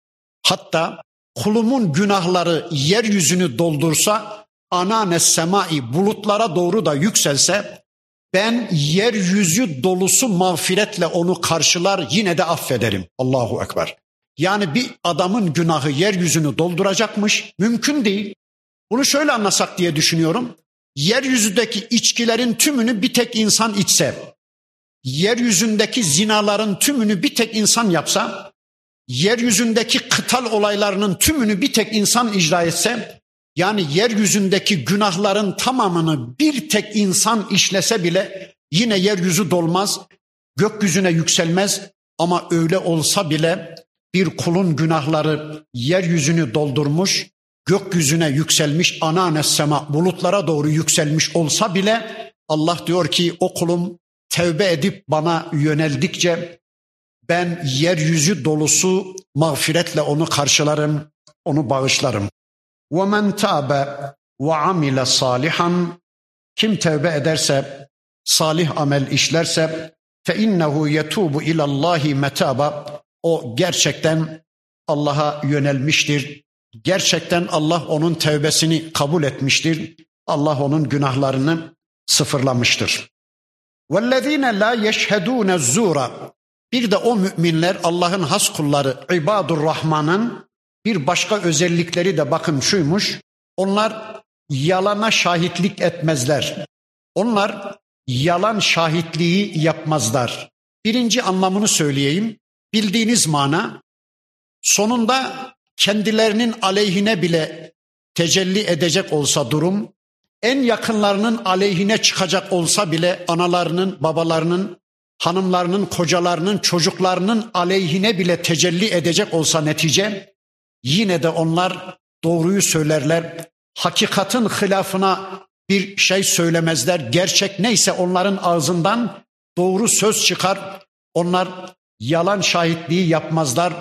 Hatta kulumun günahları yeryüzünü doldursa, anane semai bulutlara doğru da yükselse, ben yeryüzü dolusu mağfiretle onu karşılar yine de affederim. Allahu Ekber. Yani bir adamın günahı yeryüzünü dolduracakmış. Mümkün değil. Bunu şöyle anlasak diye düşünüyorum. Yeryüzündeki içkilerin tümünü bir tek insan içse, yeryüzündeki zinaların tümünü bir tek insan yapsa, yeryüzündeki kıtal olaylarının tümünü bir tek insan icra etse, yani yeryüzündeki günahların tamamını bir tek insan işlese bile yine yeryüzü dolmaz, gökyüzüne yükselmez ama öyle olsa bile bir kulun günahları yeryüzünü doldurmuş, gökyüzüne yükselmiş, ana sema bulutlara doğru yükselmiş olsa bile Allah diyor ki o kulum tevbe edip bana yöneldikçe ben yeryüzü dolusu mağfiretle onu karşılarım, onu bağışlarım. وَمَنْ تَابَ وَعَمِلَ صَالِحًا Kim tevbe ederse, salih amel işlerse fe innehu yetubu ilallahi metaba. O gerçekten Allah'a yönelmiştir. Gerçekten Allah onun tevbesini kabul etmiştir. Allah onun günahlarını sıfırlamıştır. وَالَّذ۪ينَ لَا يَشْهَدُونَ الزُّورَ Bir de o müminler Allah'ın has kulları İbadur Rahman'ın bir başka özellikleri de bakın şuymuş. Onlar yalana şahitlik etmezler. Onlar yalan şahitliği yapmazlar. Birinci anlamını söyleyeyim. Bildiğiniz mana sonunda kendilerinin aleyhine bile tecelli edecek olsa durum, en yakınlarının aleyhine çıkacak olsa bile analarının, babalarının, hanımlarının, kocalarının, çocuklarının aleyhine bile tecelli edecek olsa netice, yine de onlar doğruyu söylerler. Hakikatin hilafına bir şey söylemezler. Gerçek neyse onların ağzından doğru söz çıkar. Onlar yalan şahitliği yapmazlar.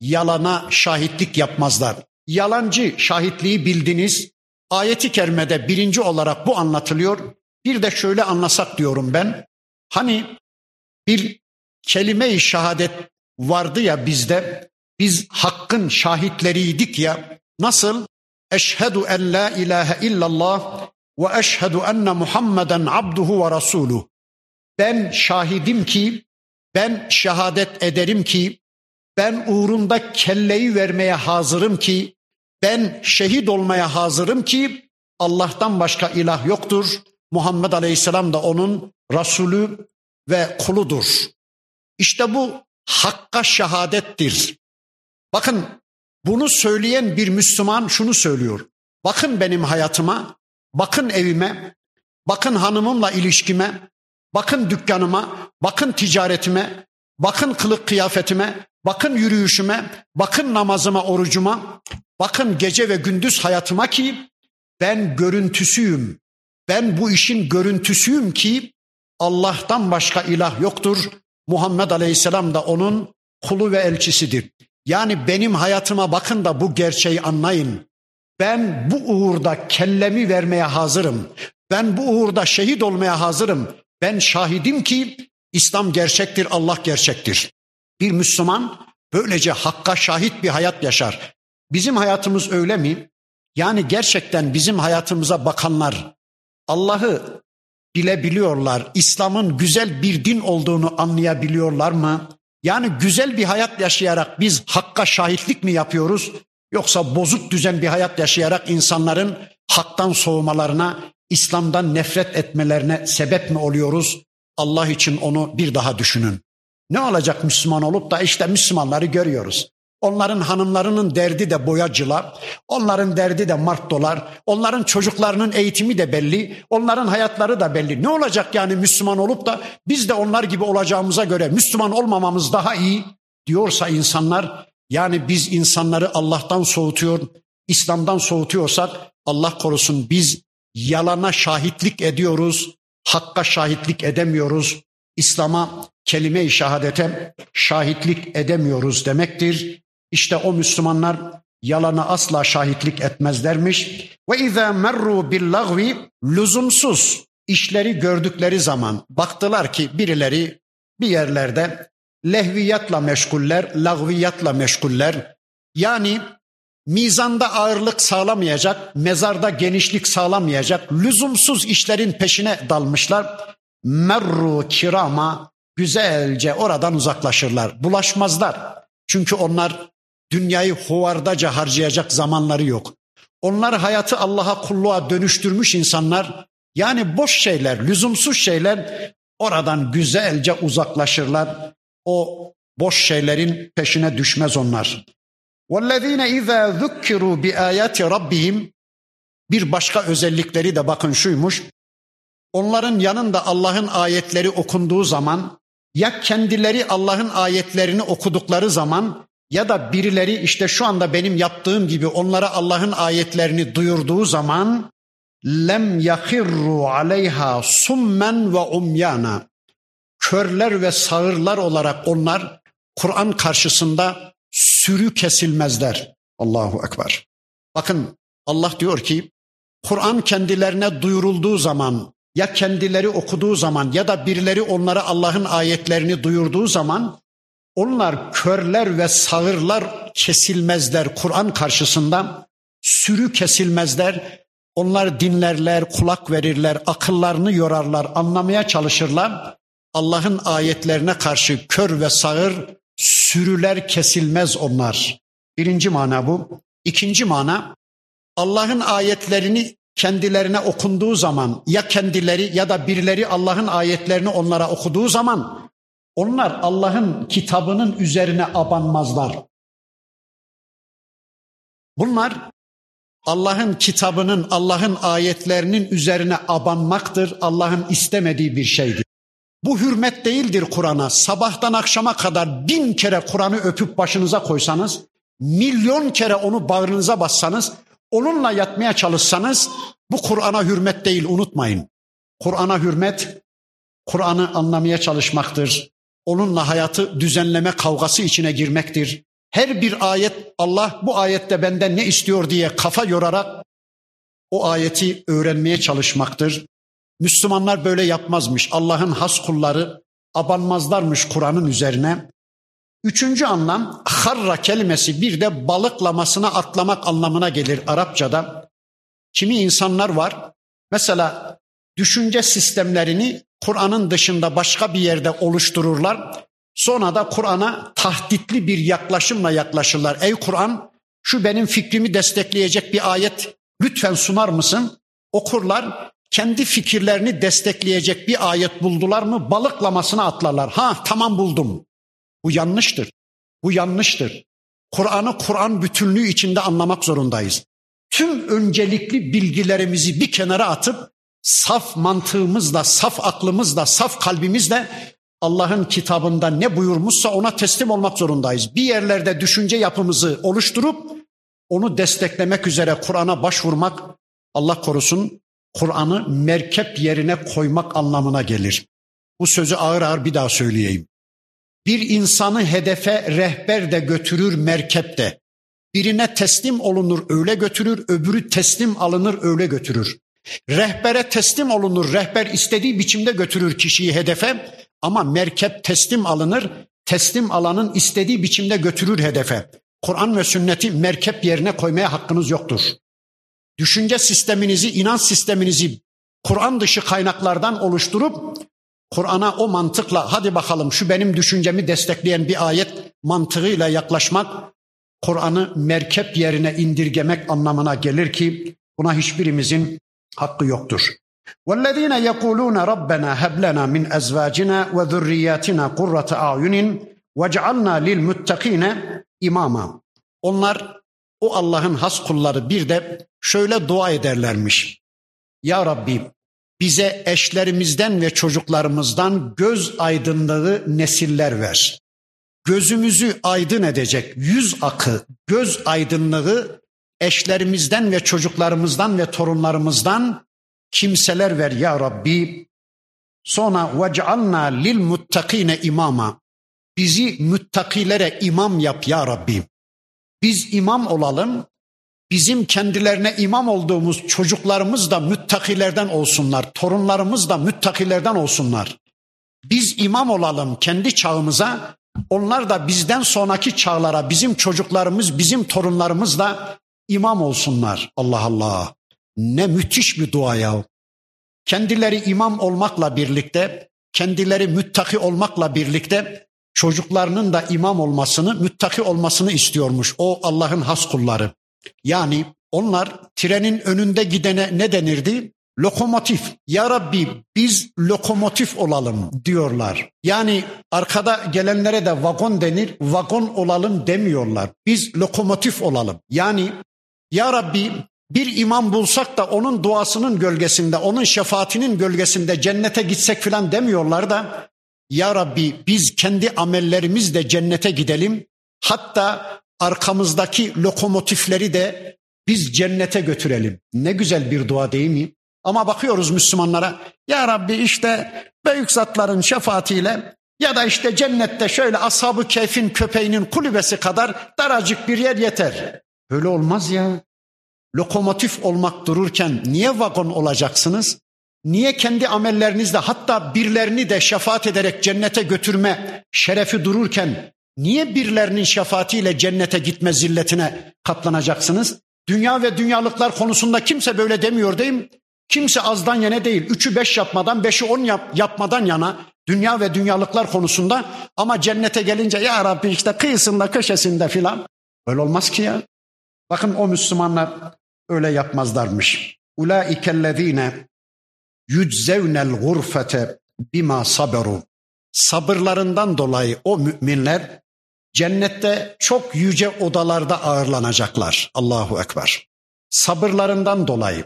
Yalana şahitlik yapmazlar. Yalancı şahitliği bildiniz. Ayeti kerimede birinci olarak bu anlatılıyor. Bir de şöyle anlasak diyorum ben. Hani bir kelime-i şehadet vardı ya bizde. Biz hakkın şahitleriydik ya. Nasıl? Eşhedü en la ilahe illallah ve eşhedü enne Muhammeden abduhu ve rasuluh. Ben şahidim ki, ben şehadet ederim ki, ben uğrunda kelleyi vermeye hazırım ki, ben şehit olmaya hazırım ki Allah'tan başka ilah yoktur. Muhammed Aleyhisselam da onun Resulü ve kuludur. İşte bu hakka şehadettir. Bakın bunu söyleyen bir Müslüman şunu söylüyor. Bakın benim hayatıma, bakın evime, bakın hanımımla ilişkime, bakın dükkanıma, bakın ticaretime, bakın kılık kıyafetime, bakın yürüyüşüme, bakın namazıma, orucuma, bakın gece ve gündüz hayatıma ki ben görüntüsüyüm. Ben bu işin görüntüsüyüm ki Allah'tan başka ilah yoktur. Muhammed Aleyhisselam da onun kulu ve elçisidir. Yani benim hayatıma bakın da bu gerçeği anlayın. Ben bu uğurda kellemi vermeye hazırım. Ben bu uğurda şehit olmaya hazırım. Ben şahidim ki İslam gerçektir, Allah gerçektir. Bir Müslüman böylece hakka şahit bir hayat yaşar. Bizim hayatımız öyle mi? Yani gerçekten bizim hayatımıza bakanlar Allah'ı bilebiliyorlar. İslam'ın güzel bir din olduğunu anlayabiliyorlar mı? Yani güzel bir hayat yaşayarak biz hakka şahitlik mi yapıyoruz? Yoksa bozuk düzen bir hayat yaşayarak insanların haktan soğumalarına, İslam'dan nefret etmelerine sebep mi oluyoruz? Allah için onu bir daha düşünün. Ne olacak Müslüman olup da işte Müslümanları görüyoruz. Onların hanımlarının derdi de boyacılar, onların derdi de martdolar, onların çocuklarının eğitimi de belli, onların hayatları da belli. Ne olacak yani Müslüman olup da biz de onlar gibi olacağımıza göre Müslüman olmamamız daha iyi diyorsa insanlar, yani biz insanları Allah'tan soğutuyor, İslam'dan soğutuyorsak Allah korusun biz yalana şahitlik ediyoruz, hakka şahitlik edemiyoruz. İslam'a kelime-i şehadete şahitlik edemiyoruz demektir. İşte o Müslümanlar yalana asla şahitlik etmezlermiş. Ve izâ merru billagvi lüzumsuz işleri gördükleri zaman baktılar ki birileri bir yerlerde lehviyatla meşguller, lagviyatla meşguller. Yani mizanda ağırlık sağlamayacak, mezarda genişlik sağlamayacak lüzumsuz işlerin peşine dalmışlar. Merru kirama güzelce oradan uzaklaşırlar, bulaşmazlar. Çünkü onlar Dünyayı hovardaca harcayacak zamanları yok. Onlar hayatı Allah'a kulluğa dönüştürmüş insanlar. Yani boş şeyler, lüzumsuz şeyler oradan güzelce uzaklaşırlar. O boş şeylerin peşine düşmez onlar. وَالَّذ۪ينَ اِذَا ذُكِّرُوا بِآيَاتِ رَبِّهِمْ Bir başka özellikleri de bakın şuymuş. Onların yanında Allah'ın ayetleri okunduğu zaman ya kendileri Allah'ın ayetlerini okudukları zaman ya da birileri işte şu anda benim yaptığım gibi onlara Allah'ın ayetlerini duyurduğu zaman lem yakirru aleyha summen ve umyana körler ve sağırlar olarak onlar Kur'an karşısında sürü kesilmezler. Allahu ekber. Bakın Allah diyor ki Kur'an kendilerine duyurulduğu zaman ya kendileri okuduğu zaman ya da birileri onlara Allah'ın ayetlerini duyurduğu zaman onlar körler ve sağırlar kesilmezler Kur'an karşısında. Sürü kesilmezler. Onlar dinlerler, kulak verirler, akıllarını yorarlar, anlamaya çalışırlar. Allah'ın ayetlerine karşı kör ve sağır sürüler kesilmez onlar. Birinci mana bu. İkinci mana Allah'ın ayetlerini kendilerine okunduğu zaman ya kendileri ya da birileri Allah'ın ayetlerini onlara okuduğu zaman onlar Allah'ın kitabının üzerine abanmazlar. Bunlar Allah'ın kitabının, Allah'ın ayetlerinin üzerine abanmaktır. Allah'ın istemediği bir şeydir. Bu hürmet değildir Kur'an'a. Sabahtan akşama kadar bin kere Kur'an'ı öpüp başınıza koysanız, milyon kere onu bağrınıza bassanız, onunla yatmaya çalışsanız bu Kur'an'a hürmet değil unutmayın. Kur'an'a hürmet, Kur'an'ı anlamaya çalışmaktır. Onunla hayatı düzenleme kavgası içine girmektir. Her bir ayet Allah bu ayette benden ne istiyor diye kafa yorarak o ayeti öğrenmeye çalışmaktır. Müslümanlar böyle yapmazmış. Allah'ın has kulları abanmazlarmış Kur'an'ın üzerine. Üçüncü anlam harra kelimesi bir de balıklamasına atlamak anlamına gelir Arapçada. Kimi insanlar var mesela düşünce sistemlerini Kur'an'ın dışında başka bir yerde oluştururlar. Sonra da Kur'an'a tahditli bir yaklaşımla yaklaşırlar. Ey Kur'an şu benim fikrimi destekleyecek bir ayet lütfen sunar mısın? Okurlar kendi fikirlerini destekleyecek bir ayet buldular mı balıklamasına atlarlar. Ha tamam buldum. Bu yanlıştır. Bu yanlıştır. Kur'an'ı Kur'an bütünlüğü içinde anlamak zorundayız. Tüm öncelikli bilgilerimizi bir kenara atıp saf mantığımızla, saf aklımızla, saf kalbimizle Allah'ın kitabında ne buyurmuşsa ona teslim olmak zorundayız. Bir yerlerde düşünce yapımızı oluşturup onu desteklemek üzere Kur'an'a başvurmak Allah korusun Kur'an'ı merkep yerine koymak anlamına gelir. Bu sözü ağır ağır bir daha söyleyeyim. Bir insanı hedefe rehber de götürür merkep de. Birine teslim olunur öyle götürür, öbürü teslim alınır öyle götürür. Rehbere teslim olunur, rehber istediği biçimde götürür kişiyi hedefe ama merkep teslim alınır, teslim alanın istediği biçimde götürür hedefe. Kur'an ve sünneti merkep yerine koymaya hakkınız yoktur. Düşünce sisteminizi, inanç sisteminizi Kur'an dışı kaynaklardan oluşturup Kur'an'a o mantıkla hadi bakalım şu benim düşüncemi destekleyen bir ayet mantığıyla yaklaşmak Kur'an'ı merkep yerine indirgemek anlamına gelir ki buna hiçbirimizin hakkı yoktur. وَالَّذ۪ينَ يَقُولُونَ رَبَّنَا هَبْ لَنَا مِنْ أَزْوَاجِنَا وَذُرِّيَّاتِنَا قُرَّةَ أَعْيُنٍ وَجْعَلْنَا لِلْمُتَّقِينَ imama. Onlar o Allah'ın has kulları bir de şöyle dua ederlermiş. Ya Rabbi bize eşlerimizden ve çocuklarımızdan göz aydınlığı nesiller ver. Gözümüzü aydın edecek yüz akı, göz aydınlığı eşlerimizden ve çocuklarımızdan ve torunlarımızdan kimseler ver ya Rabbi. Sonra vec'alna lil muttakine imama. Bizi müttakilere imam yap ya Rabbi. Biz imam olalım. Bizim kendilerine imam olduğumuz çocuklarımız da müttakilerden olsunlar. Torunlarımız da müttakilerden olsunlar. Biz imam olalım kendi çağımıza. Onlar da bizden sonraki çağlara bizim çocuklarımız, bizim torunlarımız da imam olsunlar. Allah Allah. Ne müthiş bir dua ya. Kendileri imam olmakla birlikte, kendileri müttaki olmakla birlikte çocuklarının da imam olmasını, müttaki olmasını istiyormuş o Allah'ın has kulları. Yani onlar trenin önünde gidene ne denirdi? Lokomotif. Ya Rabbi biz lokomotif olalım diyorlar. Yani arkada gelenlere de vagon denir. Vagon olalım demiyorlar. Biz lokomotif olalım. Yani ya Rabbi bir imam bulsak da onun duasının gölgesinde, onun şefaatinin gölgesinde cennete gitsek filan demiyorlar da ya Rabbi biz kendi amellerimizle cennete gidelim. Hatta arkamızdaki lokomotifleri de biz cennete götürelim. Ne güzel bir dua değil mi? Ama bakıyoruz Müslümanlara. Ya Rabbi işte büyük zatların şefaatiyle ya da işte cennette şöyle ashabı keyfin köpeğinin kulübesi kadar daracık bir yer yeter. Böyle olmaz ya. Lokomotif olmak dururken niye vagon olacaksınız? Niye kendi amellerinizle hatta birlerini de şefaat ederek cennete götürme şerefi dururken niye birlerinin şefaatiyle cennete gitme zilletine katlanacaksınız? Dünya ve dünyalıklar konusunda kimse böyle demiyor değil mi? Kimse azdan yana değil. Üçü beş yapmadan, beşi on yap, yapmadan yana dünya ve dünyalıklar konusunda ama cennete gelince ya Rabbi işte kıyısında köşesinde filan. Öyle olmaz ki ya. Bakın o Müslümanlar öyle yapmazlarmış. Ulaikellezine yüczevnel gurfete bima saberu. Sabırlarından dolayı o müminler cennette çok yüce odalarda ağırlanacaklar. Allahu Ekber. Sabırlarından dolayı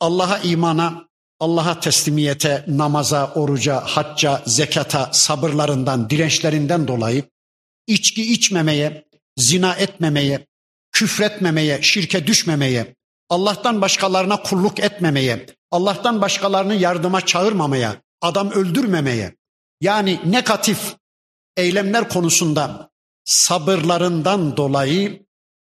Allah'a imana, Allah'a teslimiyete, namaza, oruca, hacca, zekata, sabırlarından, dirençlerinden dolayı içki içmemeye, zina etmemeye, küfretmemeye, şirke düşmemeye, Allah'tan başkalarına kulluk etmemeye, Allah'tan başkalarını yardıma çağırmamaya, adam öldürmemeye, yani negatif eylemler konusunda sabırlarından dolayı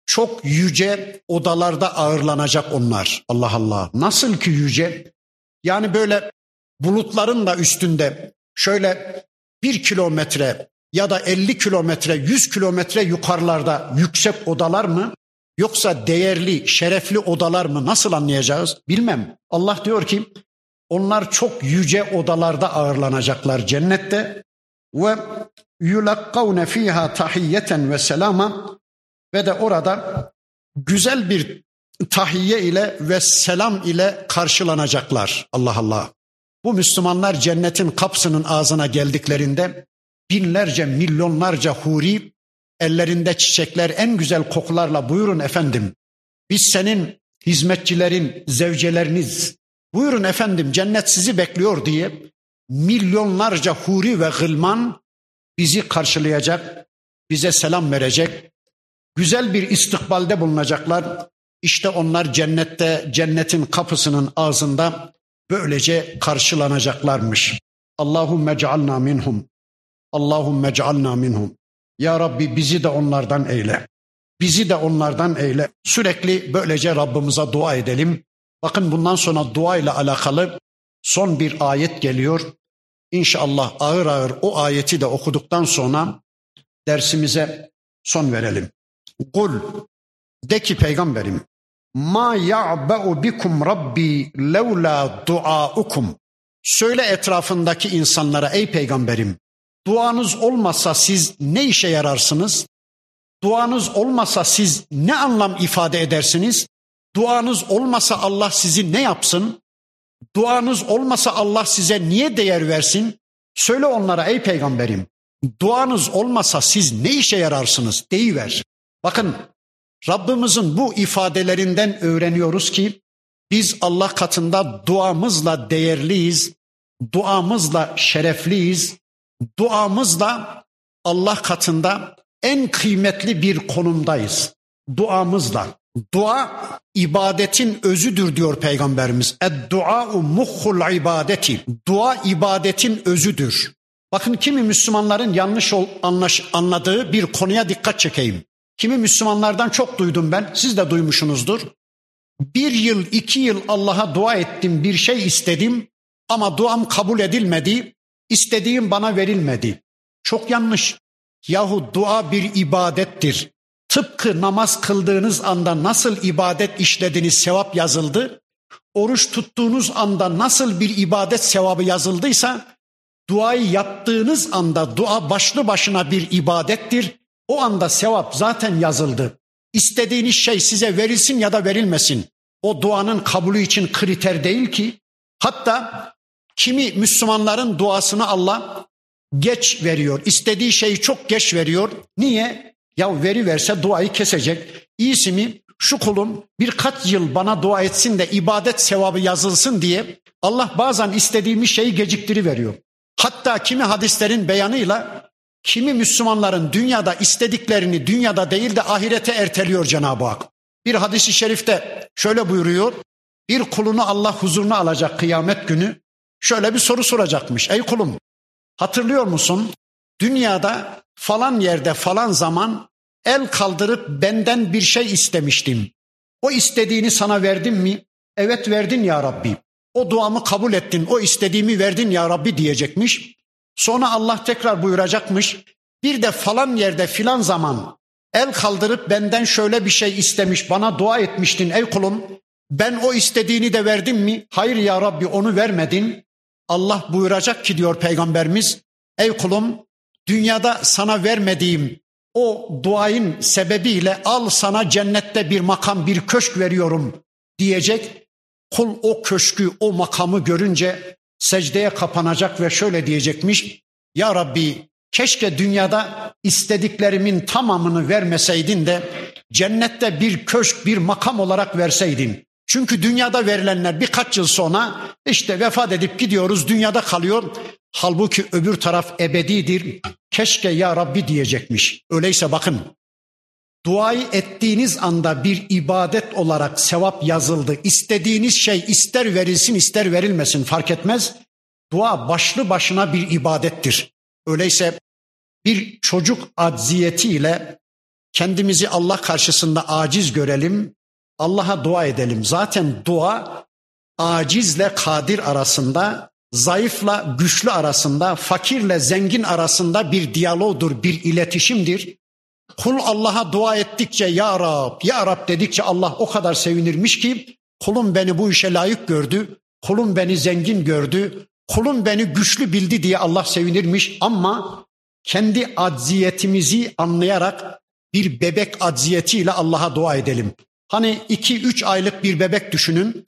çok yüce odalarda ağırlanacak onlar. Allah Allah. Nasıl ki yüce? Yani böyle bulutların da üstünde şöyle bir kilometre ya da 50 kilometre, 100 kilometre yukarılarda yüksek odalar mı? Yoksa değerli, şerefli odalar mı? Nasıl anlayacağız? Bilmem. Allah diyor ki onlar çok yüce odalarda ağırlanacaklar cennette ve yulakkavne fiha tahiyyeten ve selama ve de orada güzel bir tahiyye ile ve selam ile karşılanacaklar. Allah Allah. Bu Müslümanlar cennetin kapsının ağzına geldiklerinde binlerce milyonlarca huri ellerinde çiçekler en güzel kokularla buyurun efendim. Biz senin hizmetçilerin, zevceleriniz. Buyurun efendim cennet sizi bekliyor diye milyonlarca huri ve gılman bizi karşılayacak, bize selam verecek, güzel bir istikbalde bulunacaklar. İşte onlar cennette, cennetin kapısının ağzında böylece karşılanacaklarmış. Allahümme cealna minhum. Allahümme cealna minhum. Ya Rabbi bizi de onlardan eyle. Bizi de onlardan eyle. Sürekli böylece Rabbimize dua edelim. Bakın bundan sonra dua ile alakalı son bir ayet geliyor. İnşallah ağır ağır o ayeti de okuduktan sonra dersimize son verelim. Kul de ki peygamberim ma ya'ba'u bikum rabbi levla duaukum. Söyle etrafındaki insanlara ey peygamberim duanız olmasa siz ne işe yararsınız? Duanız olmasa siz ne anlam ifade edersiniz? Duanız olmasa Allah sizi ne yapsın? Duanız olmasa Allah size niye değer versin? Söyle onlara ey peygamberim. Duanız olmasa siz ne işe yararsınız? Deyiver. Bakın Rabbimizin bu ifadelerinden öğreniyoruz ki biz Allah katında duamızla değerliyiz, duamızla şerefliyiz, duamızla Allah katında en kıymetli bir konumdayız. Duamızla. Dua ibadetin özüdür diyor Peygamberimiz. Ed-dua'u muhhul ibadeti. Dua ibadetin özüdür. Bakın kimi Müslümanların yanlış anlaş, anladığı bir konuya dikkat çekeyim. Kimi Müslümanlardan çok duydum ben, siz de duymuşsunuzdur. Bir yıl, iki yıl Allah'a dua ettim, bir şey istedim ama duam kabul edilmedi, istediğim bana verilmedi. Çok yanlış. Yahu dua bir ibadettir. Tıpkı namaz kıldığınız anda nasıl ibadet işlediniz sevap yazıldı, oruç tuttuğunuz anda nasıl bir ibadet sevabı yazıldıysa, duayı yaptığınız anda dua başlı başına bir ibadettir. O anda sevap zaten yazıldı. İstediğiniz şey size verilsin ya da verilmesin. O duanın kabulü için kriter değil ki. Hatta kimi Müslümanların duasını Allah geç veriyor. İstediği şeyi çok geç veriyor. Niye? Ya veri verse duayı kesecek. İyisi mi? Şu kulum birkaç yıl bana dua etsin de ibadet sevabı yazılsın diye Allah bazen istediğimiz şeyi geciktiri veriyor. Hatta kimi hadislerin beyanıyla Kimi Müslümanların dünyada istediklerini dünyada değil de ahirete erteliyor Cenab-ı Hak. Bir hadisi şerifte şöyle buyuruyor. Bir kulunu Allah huzuruna alacak kıyamet günü. Şöyle bir soru soracakmış. Ey kulum hatırlıyor musun? Dünyada falan yerde falan zaman el kaldırıp benden bir şey istemiştim. O istediğini sana verdim mi? Evet verdin ya Rabbi. O duamı kabul ettin, o istediğimi verdin ya Rabbi diyecekmiş. Sonra Allah tekrar buyuracakmış. Bir de falan yerde filan zaman el kaldırıp benden şöyle bir şey istemiş, bana dua etmiştin ey kulum. Ben o istediğini de verdim mi? Hayır ya Rabbi onu vermedin. Allah buyuracak ki diyor peygamberimiz, ey kulum dünyada sana vermediğim o duayın sebebiyle al sana cennette bir makam, bir köşk veriyorum diyecek. Kul o köşkü, o makamı görünce secdeye kapanacak ve şöyle diyecekmiş. Ya Rabbi keşke dünyada istediklerimin tamamını vermeseydin de cennette bir köşk, bir makam olarak verseydin. Çünkü dünyada verilenler birkaç yıl sonra işte vefat edip gidiyoruz, dünyada kalıyor. Halbuki öbür taraf ebedidir. Keşke ya Rabbi diyecekmiş. Öyleyse bakın duayı ettiğiniz anda bir ibadet olarak sevap yazıldı. İstediğiniz şey ister verilsin ister verilmesin fark etmez. Dua başlı başına bir ibadettir. Öyleyse bir çocuk acziyetiyle kendimizi Allah karşısında aciz görelim. Allah'a dua edelim. Zaten dua acizle kadir arasında, zayıfla güçlü arasında, fakirle zengin arasında bir diyalogdur, bir iletişimdir. Kul Allah'a dua ettikçe ya Rab, ya Rab dedikçe Allah o kadar sevinirmiş ki kulum beni bu işe layık gördü, kulum beni zengin gördü, kulum beni güçlü bildi diye Allah sevinirmiş ama kendi acziyetimizi anlayarak bir bebek acziyetiyle Allah'a dua edelim. Hani iki üç aylık bir bebek düşünün.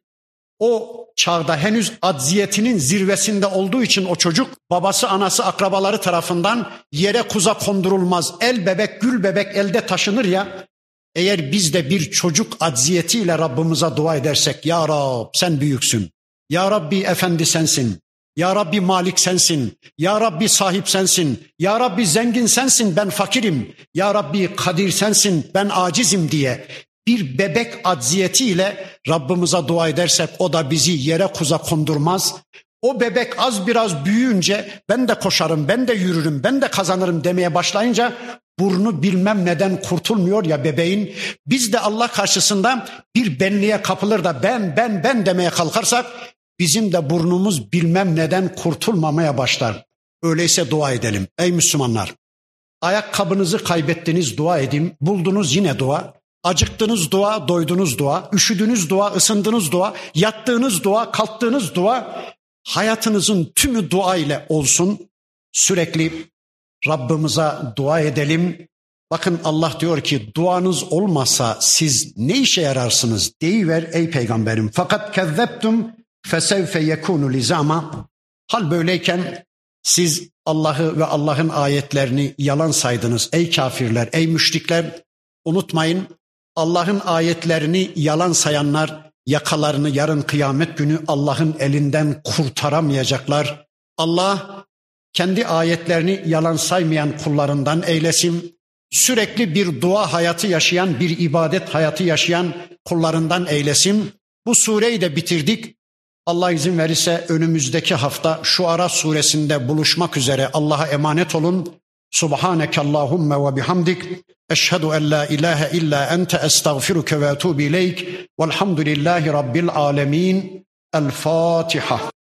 O çağda henüz acziyetinin zirvesinde olduğu için o çocuk babası anası akrabaları tarafından yere kuza kondurulmaz. El bebek gül bebek elde taşınır ya. Eğer biz de bir çocuk acziyetiyle Rabbimize dua edersek ya Rab sen büyüksün. Ya Rabbi efendi sensin. Ya Rabbi malik sensin. Ya Rabbi sahip sensin. Ya Rabbi zengin sensin ben fakirim. Ya Rabbi kadir sensin ben acizim diye bir bebek acziyetiyle Rabbimize dua edersek o da bizi yere kuza kondurmaz. O bebek az biraz büyüyünce ben de koşarım, ben de yürürüm, ben de kazanırım demeye başlayınca burnu bilmem neden kurtulmuyor ya bebeğin. Biz de Allah karşısında bir benliğe kapılır da ben ben ben demeye kalkarsak bizim de burnumuz bilmem neden kurtulmamaya başlar. Öyleyse dua edelim ey Müslümanlar. Ayakkabınızı kaybettiniz dua edin, buldunuz yine dua. Acıktınız dua, doydunuz dua, üşüdünüz dua, ısındınız dua, yattığınız dua, kalktığınız dua. Hayatınızın tümü dua ile olsun. Sürekli Rabbimize dua edelim. Bakın Allah diyor ki duanız olmasa siz ne işe yararsınız deyiver ey peygamberim. Fakat kezzeptum fesevfe yekunu lizama. Hal böyleyken siz Allah'ı ve Allah'ın ayetlerini yalan saydınız ey kafirler, ey müşrikler. Unutmayın Allah'ın ayetlerini yalan sayanlar yakalarını yarın kıyamet günü Allah'ın elinden kurtaramayacaklar. Allah kendi ayetlerini yalan saymayan kullarından eylesin. Sürekli bir dua hayatı yaşayan, bir ibadet hayatı yaşayan kullarından eylesin. Bu sureyi de bitirdik. Allah izin verirse önümüzdeki hafta şu ara suresinde buluşmak üzere Allah'a emanet olun. Subhaneke Allahumma ve bihamdik. Eşhedü en la ilahe illa ente estağfiruke ve etûbü ileyk. Velhamdülillahi Rabbil alemin. El Fatiha.